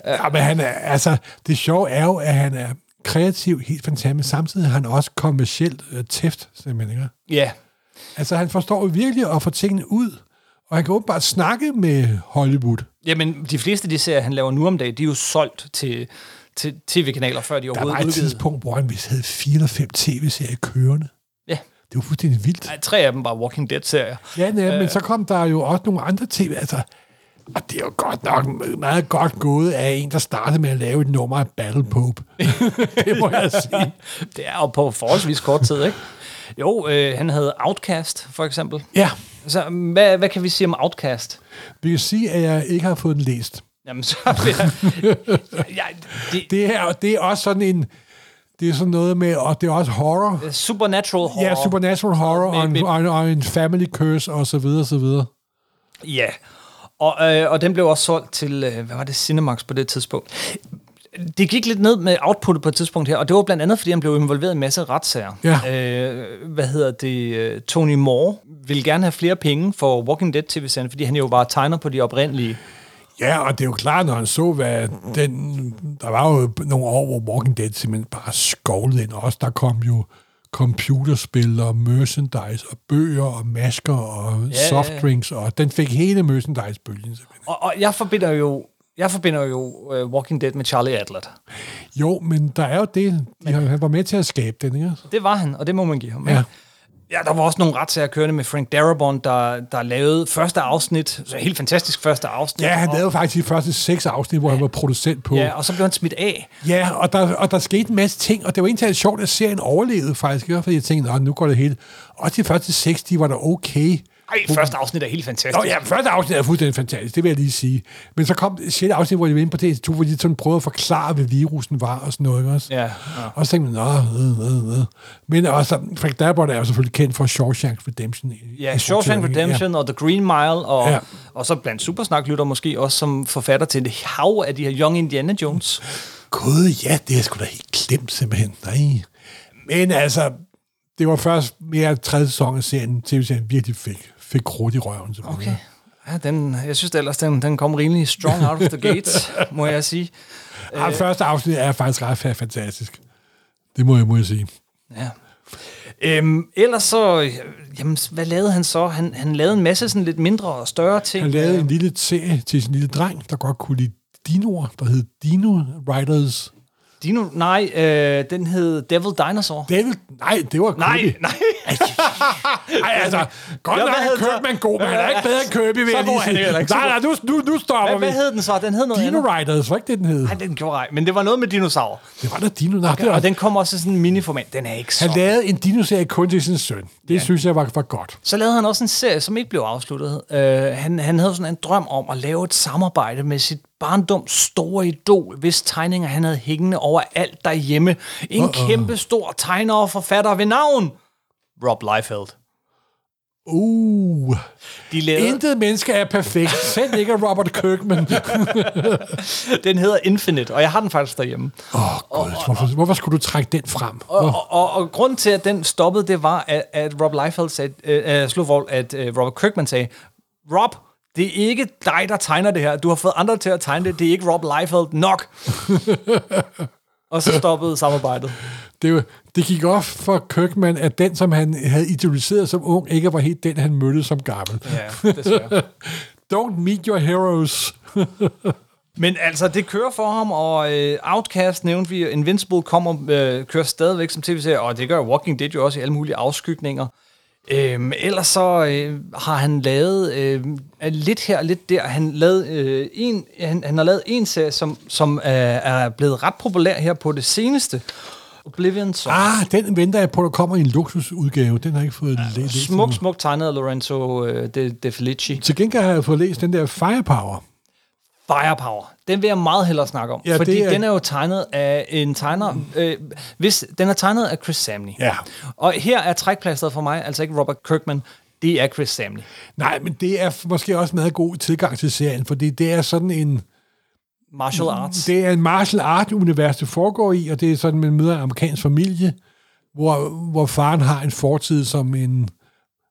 Ja, men han er, altså, det sjove er jo, at han er kreativ, helt fantastisk, men samtidig er han også kommercielt øh, tæft, simpelthen. Ikke? Ja, Altså, han forstår jo virkelig at få tingene ud, og han kan åbenbart snakke med Hollywood. Jamen, de fleste af de serier, han laver nu om dagen, de er jo solgt til, til tv-kanaler, før de Der overhovedet var et udgivet. tidspunkt, hvor han vist havde fire eller fem tv-serier kørende. Ja, Det var fuldstændig vildt. Ej, tre af dem var Walking Dead-serier. Ja, nej, men så kom der jo også nogle andre tv. Altså, og det er jo godt nok meget godt gået af en, der startede med at lave et nummer af Battle Pope. [LAUGHS] det må jeg sige. Det er jo på forholdsvis kort tid, ikke? Jo, øh, han havde Outcast, for eksempel. Ja, Så hvad, hvad kan vi sige om Outcast? vi kan sige, at jeg ikke har fået den læst. Jamen, så vil [LAUGHS] jeg... ja, det, Det er, det er også sådan en... Det er sådan noget med, og det er også horror. supernatural horror. Ja, supernatural horror og en, Med- og en, og en family curse og så videre, så videre. Ja, og, øh, og den blev også solgt til, øh, hvad var det, Cinemax på det tidspunkt. Det gik lidt ned med outputtet på et tidspunkt her, og det var blandt andet, fordi han blev involveret i en masse retssager. Ja. Øh, hvad hedder det? øh, Tony Moore ville gerne have flere penge for Walking Dead tv-serien, fordi han jo bare tegner på de oprindelige. Ja, og det er jo klart, når han så, hvad den... Der var jo nogle år, hvor Walking Dead simpelthen bare skovlede ind. Også der kom jo computerspil og merchandise og bøger og masker og Ja, softdrinks, og den fik hele merchandise-bølgen. Og, og jeg forbinder jo jeg forbinder jo uh, Walking Dead med Charlie Adler. Jo, men der er jo det. De har, han var med til at skabe den, ikke? Det var han, og det må man give ham. Ja. Ja, der var også nogle retssager kørende med Frank Darabont, der, der lavede første afsnit, så helt fantastisk første afsnit. Ja, han og, lavede faktisk de første seks afsnit, hvor han var producent på. Ja, og så blev han smidt af. Ja, og der, og der skete en masse ting, og det var egentlig sjovt, at serien overlevede faktisk, fordi jeg tænkte, "Nå, nu går det helt. Og de første seks, de var da okay. Ej, første afsnit er helt fantastisk. Nå ja, første afsnit er fuldstændig fantastisk, det vil jeg lige sige. Men så kom sjette afsnit, hvor de var inde på det, hvor de sådan prøvede at forklare, hvad virusen var og sådan noget. Ikke også? Ja, ja. Og så tænkte man, nå, øh, øh, øh. Men også, Frank Darabont er jo selvfølgelig kendt for Shawshank Redemption. Ja, Shawshank Redemption ja. og The Green Mile, og, Ja. og så blandt Supersnak-lytter måske også som forfatter til det hav af de her Young Indiana Jones. Gud, ja, det er sgu da helt glemt simpelthen. Nej. Men altså, det var først mere tredje sæson af serien, tv-serien virkelig fik, fik krudt i røven. Okay. Ja, den, jeg synes ellers, den, den kom rimelig strong out of the gates, [LAUGHS] må jeg sige. Ja, første afsnit er faktisk ret fa- fantastisk. Det må jeg, må jeg sige. Ja. Øhm, ellers så, øh, jamen, hvad lavede han så? Han, han lavede en masse sådan lidt mindre og større ting. Han lavede en lille serie til sin lille dreng, der godt kunne lide dinoer, der hed Dino Riders. Dino, nej, øh, den hed Devil Dinosaur. Devil, nej, det var Nej, Kirby. nej. [LAUGHS] Nej, altså, godt Ja, nok er? Kirkman god, men han er ikke bedre end Kirby, vil jeg lige sige. Nej, nej, nu, nu, nu stopper Hvad, vi. hvad hed den så? Den hed noget Dino. Riders, var ikke det, den hed? Nej, den gjorde ej, men det var noget med dinosaur. Det var da Dino. Okay, det var, og den kommer også i sådan en miniformat. Den er ikke så... han lavede en dinoserie kun til sin søn. Det ja. synes jeg var, var godt. Så lavede han også en serie, som ikke blev afsluttet. Uh, han, han havde sådan en drøm om at lave et samarbejde med sit barndom store idol, hvis tegninger han havde hængende over alt derhjemme. En uh-uh. kæmpe stor tegner og forfatter ved navn Rob Liefeld. Uh, De lavede, intet menneske er perfekt. Selv ikke Robert Kirkman. [LAUGHS] den hedder Infinite, og jeg har den faktisk derhjemme. Åh, oh, God. Hvorfor, hvorfor skulle du trække den frem? Og, og, og, og grunden til, at den stoppede, det var, at, at Rob Liefeld sagde, øh, slog for, at uh, Robert Kirkman sagde, Rob, det er ikke dig, der tegner det her. Du har fået andre til at tegne det. Det er ikke Rob Liefeld nok. [LAUGHS] og så stoppede samarbejdet. Det, det gik op for Kirkman, at den, som han havde idealiseret som ung, ikke var helt den, han mødte som gammel. Ja, desværre. [LAUGHS] Don't meet your heroes. [LAUGHS] Men altså, det kører for ham, og øh, Outcast nævnte vi, Invincible kommer, øh, kører stadigvæk som tv-serie, og det gør Walking Dead jo også i alle mulige afskygninger. Øhm, ellers så øh, har han lavet øh, lidt her og lidt der. Han, lavede, øh, en, han, han har lavet en serie, som, som øh, er blevet ret populær her på det seneste. Oblivion, som Ah, den venter jeg på, der kommer i en luksusudgave. Den har jeg ikke fået ja, læst. smuk, smuk tegnet af Lorenzo øh, de, de Felici. Til gengæld har jeg fået læst den der Firepower. Firepower. Den vil jeg meget hellere snakke om. Ja, fordi er- den er jo tegnet af en tegner... Øh, hvis, den er tegnet af Chris Samney. Ja. Og her er trækplasteret for mig, altså ikke Robert Kirkman, det er Chris Samney. Nej, men det er måske også meget god tilgang til serien, fordi det er sådan en... Martial arts. Det er en martial art-univers, det foregår i, og det er sådan, man møder en amerikansk familie, hvor, hvor faren har en fortid som en...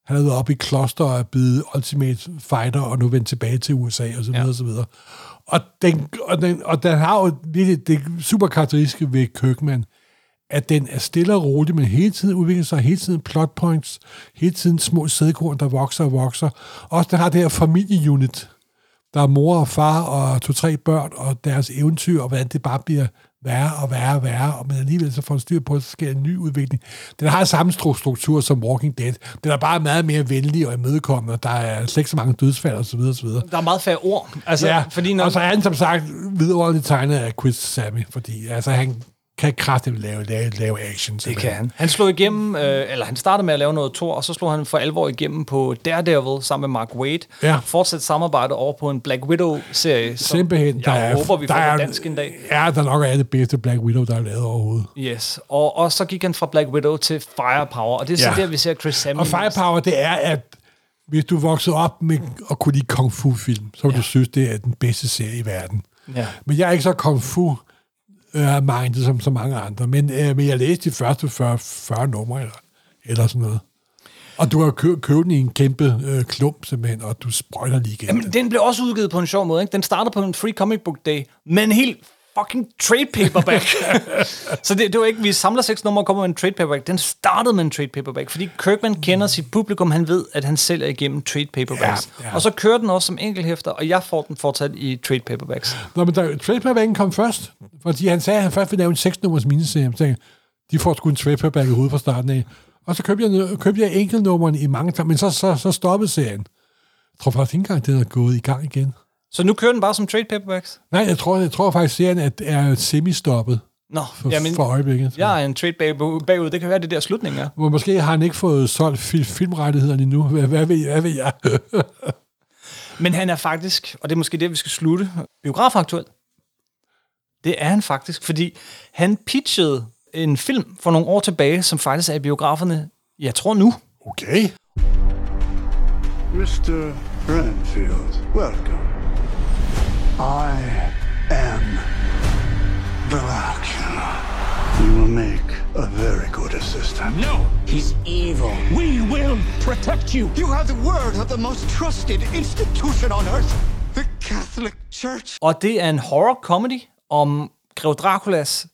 Han har været oppe i kloster og er blevet ultimate fighter, og nu vendt tilbage til USA, og så videre, Ja. og så videre. Og den, og, den, og den har jo virkelig det super karakteristiske ved Kirkman, at den er stille og rolig, men hele tiden udvikler sig, hele tiden plot points, hele tiden små sædkorn, der vokser og vokser. Også den har det her familieunit, der er mor og far og to-tre børn, og deres eventyr, og hvordan det bare bliver værre og værre og værre, og men alligevel så får den styr på, at så sker en ny udvikling. Den har samme stru- struktur som Walking Dead. Den er bare meget mere venlig og imødekommende, der er slet ikke så mange dødsfald osv. osv. Der er meget færre ord. Altså, Ja, fordi når, og så er han som sagt vidunderligt tegnet af Chris Sammy, fordi altså, han kan kraftigt lave, lave, lave action. det kan han. Han slog igennem, øh, eller han startede med at lave noget Thor, og så slog han for alvor igennem på Daredevil sammen med Mark Wade. Ja. Fortsat samarbejde over på en Black Widow-serie. Simpelthen. Jeg håber, vi der får er, dansk en dag. Ja, der nok er det bedste Black Widow, der er lavet overhovedet. Yes, og, og så gik han fra Black Widow til Firepower, og det er så Ja. der, vi ser Chris Samney. Og Firepower, det er, at hvis du voksede op med at kunne lide kung fu-film, så vil ja. du synes, det er den bedste serie i verden. Ja. Men jeg er ikke så kung fu øh, minded som så mange andre, men, øh, men jeg læste de første 40, 40 numre eller, eller sådan noget. Og du har kø- købt den i en kæmpe øh, klump simpelthen, og du sprøjter lige igen. Jamen, den blev også udgivet på en sjov måde. Ikke? Den startede på en Free Comic Book Day, men helt fucking trade paperback. [LAUGHS] så det, det var ikke, vi samler seks numre og kommer med en trade paperback. Den startede med en trade paperback, fordi Kirkman kender sit publikum. Han ved, at han sælger igennem trade paperbacks. Ja, ja. Og så kører den også som enkelhæfter, og jeg får den fortsat i trade paperbacks. Nå, men der, trade paperbacken kom først, fordi han sagde, at han først ville lave en 6-nummers miniserie. Så tænkte de får sgu en trade paperback i hovedet fra starten af. Og så købte jeg, købte jeg enkeltnummerne i mange timer, men så, så, så stoppede serien. Jeg tror faktisk ikke engang, det er gået i gang igen. Så nu kører den bare som trade paperbacks? Nej, jeg tror, jeg tror faktisk, serien er, er semi-stoppet Nå, for, jamen, for øjeblikket. jeg er en trade bagud. bagud. Det kan være, det der slutning er. Hvor måske har han ikke fået solgt fil- filmrettighederne endnu. Hvad, hvad, ved, hvad ved jeg? [LAUGHS] Men han er faktisk, og det er måske det, vi skal slutte, biografaktuel. Det er han faktisk, fordi han pitchede en film for nogle år tilbage, som faktisk er i biograferne, jeg tror nu. Okay. Mr. Renfield, welcome. I am Dracula. You will make a very good assistant. No, he's evil. We will protect you. You have the word of the most trusted institution on earth, the Catholic Church. Og det er en horror comedy om Grev Draculas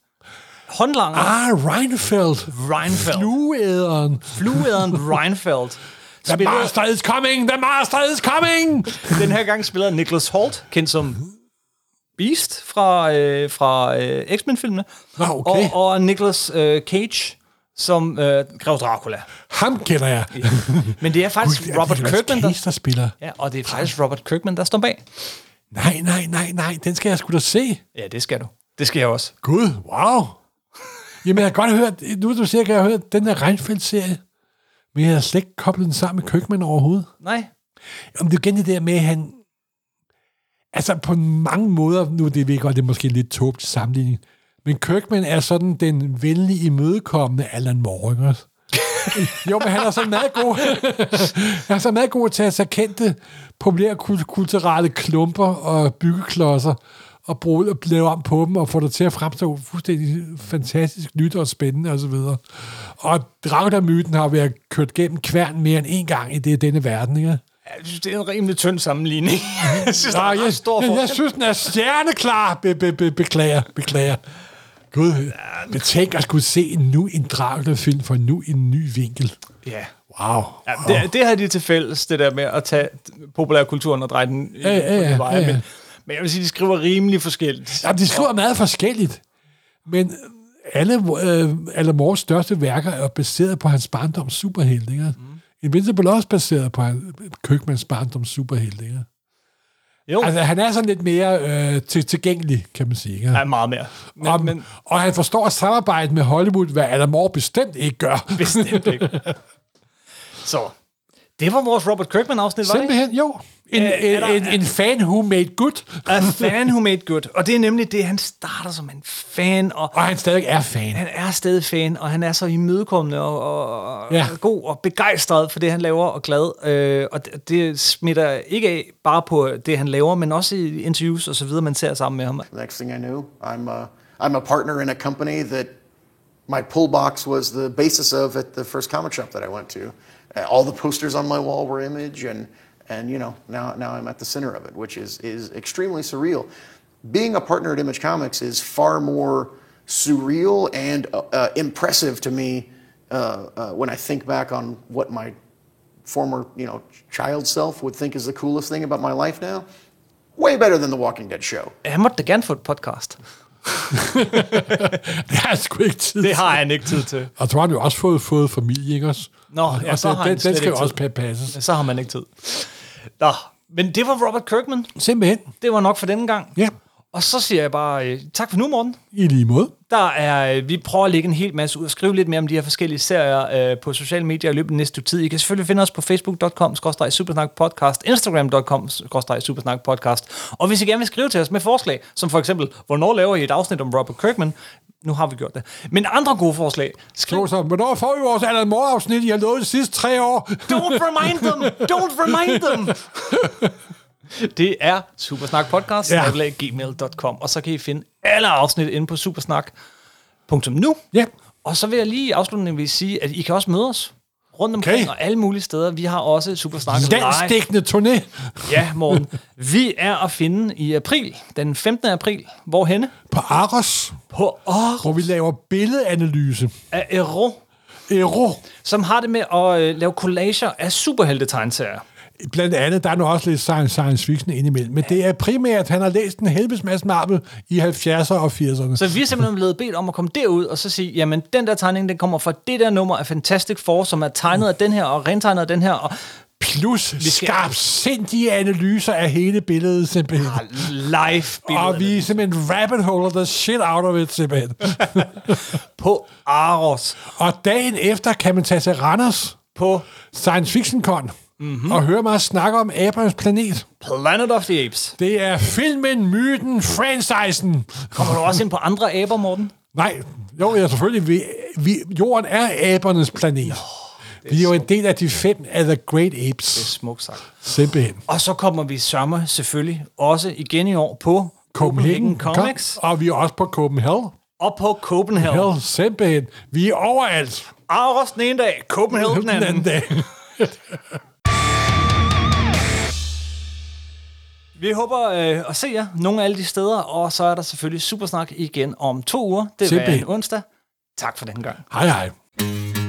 håndlanger, Ah, Reinfeldt. Reinfeldt. Flueæderen. fluederen Reinfeldt, The master is coming! The master is coming! den her gang spiller Nicholas Holt, kendt som Beast fra, øh, fra øh, X-Men-filmene, Nå, okay. og, og Nicolas øh, Cage som øh, Grev Dracula. Ham kender jeg. Men det er faktisk Gud, er Robert det Kirkman, der, Cage, der spiller. ja, og det er faktisk Robert Kirkman, der står bag. Nej, nej, nej, nej. Den skal jeg sgu da se. Ja, det skal du. Det skal jeg også. Gud, wow. Jamen, jeg har godt hørt, nu du siger, kan jeg høre den der Reinfeldt-serie, men jeg har slet ikke koblet den sammen med Kirkman overhovedet. Nej. Om det er igen det der med, at han... Altså, på mange måder, nu det ved godt, det er måske lidt tåbelig sammenligning, men Kirkman er sådan den venlige, imødekommende Alan Moore, ikke også? [LAUGHS] jo, men han er så meget god. han er så meget god til at tage kendte, populære kul- kulturelle klumper og byggeklodser og bruge og lave om på dem og få det til at fremstå fuldstændig fantastisk nyt og spændende osv. Og, så videre. og Dracula-myten har været kørt gennem kværn mere end en gang i det, denne verden, ikke? Jeg synes, det er en rimelig tynd sammenligning. [LAUGHS] jeg synes, en jeg, stor jeg, jeg synes, den er stjerneklar. Be, be, be, beklager, beklager. Gud, men tænk at skulle se nu en Dracula-film for nu en ny vinkel. Ja. Wow. Ja, det, det har de til fælles, det der med at tage populærkulturen og dreje den i Ja, ja, ja, ja, ja, ja. Men, men jeg vil sige, de skriver rimelig forskelligt. Ja, de skriver meget forskelligt, men alle øh, Alan Moores største værker er baseret på hans barndoms superhelt, ikke? Mm. Invincible er også baseret på Køkmans barndoms superhelt, ikke? Jo, altså, han er sådan lidt mere øh, til, tilgængelig, kan man sige. Ikke? ja, meget mere. Men, og, men og han forstår at samarbejde med Hollywood, hvad Alan Moore bestemt ikke gør. [LAUGHS] bestemt ikke. [LAUGHS] Så, det var vores Robert Kirkman-afsnit, var det? Simpelthen, jo. En, Øh, en, der- en, en fan who made good. A fan who made good. Og det er nemlig det, han starter som en fan, og Og han stadig er fan. han er stadig fan, og han er så imødekommende og, og, Ja. og god og begejstret for det, han laver og glad. Øh, og det, det smitter ikke af bare på det, han laver, men også i interviews og så videre, man ser sammen med ham. Next thing I knew, I'm a, I'm a partner in a company that my pull box was the basis of at the first comic shop that I went to. All the posters on my wall were Image, and and you know now now I'm at the center of it, which is is extremely surreal. Being a partner at Image Comics is far more surreal and uh, uh, impressive to me uh, uh, when I think back on what my former you know child self would think is the coolest thing about my life now. Way better than the Walking Dead show. Han måtte da gerne få et podcast. [LAUGHS] Det har jeg sgu ikke tid Det har han ikke tid til. Og så har han jo også fået, fået familie, ikke også? Nå, og, ja, og så den, har den, slet den skal jo også tid. pa- passes. Så har man ikke tid. Nå, men det var Robert Kirkman. Simpelthen. Det var nok for denne gang. Ja, Og så siger jeg bare øh, tak for nu, Morten. i lige måde. Der er, øh, vi prøver at lægge en hel masse ud og skrive lidt mere om de her forskellige serier øh, på sociale medier i løbet af næste tid. I kan selvfølgelig finde os på facebook.com supersnak podcast, instagram.com supersnak podcast. Og hvis I gerne vil skrive til os med forslag, som for eksempel, hvornår laver I et afsnit om Robert Kirkman? Nu har vi gjort det. Men andre gode forslag, skriv Så, så, hvornår får vi vores Alan Moore-afsnit, I har lovet de sidste tre år? Don't remind them! Don't remind them! [LAUGHS] Det er supersnakpodcast, Ja. ja. gmail.com, og så kan I finde alle afsnit inde på supersnak.nu. Ja. Og så vil jeg lige afslutningsvis sige, at I kan også møde os rundt omkring Okay. og alle mulige steder. Vi har også Supersnak Live. Landstækkende turné. Ja, Morten. Vi er at finde i april, den 15. april. Hvorhenne? På Aros, På Aarhus hvor vi laver billedanalyse. af Ero, Ero. som har det med at øh, lave collager af superhelte-tegneserier. Blandt andet, der er nu også lidt science, science fiction indimellem, men det er primært, han har læst en helvedes masse Marvel i 70'erne og 80'erne. Så vi er simpelthen blevet bedt om at komme derud og så sige, jamen den der tegning, den kommer fra det der nummer af Fantastic Four, som er tegnet af den her og rentegnet af den her, og Plus skal- skarpsindige analyser af hele billedet, simpelthen. live Og vi er simpelthen rabbit hole the shit out of it, simpelthen. [LAUGHS] på Aros, og dagen efter kan man tage til Randers på Science Fiction Con mm-hmm. og høre mig snakke om Abernes Planet. Planet of the Apes. Det er filmen, myten, franchisen. Kommer du også ind på andre aber, Morten? Nej, jo, ja, selvfølgelig. Vi, vi, jorden er abernes planet. Nå, vi er jo en del af de fem af The Great Apes. Smukt sagt. Simpelthen. Og så kommer vi sommer selvfølgelig også igen i år på Copenhagen Comics Og vi er også på Copenhagen. og på Copenhagen. Hell, simpelthen. Vi er overalt. Aros den ene dag, Copenhagen den anden. dag. [LAUGHS] Vi håber øh, at se jer nogle af alle de steder, og så er der selvfølgelig Supersnak igen om to uger. Det er en onsdag. Tak for den gang. Hej hej.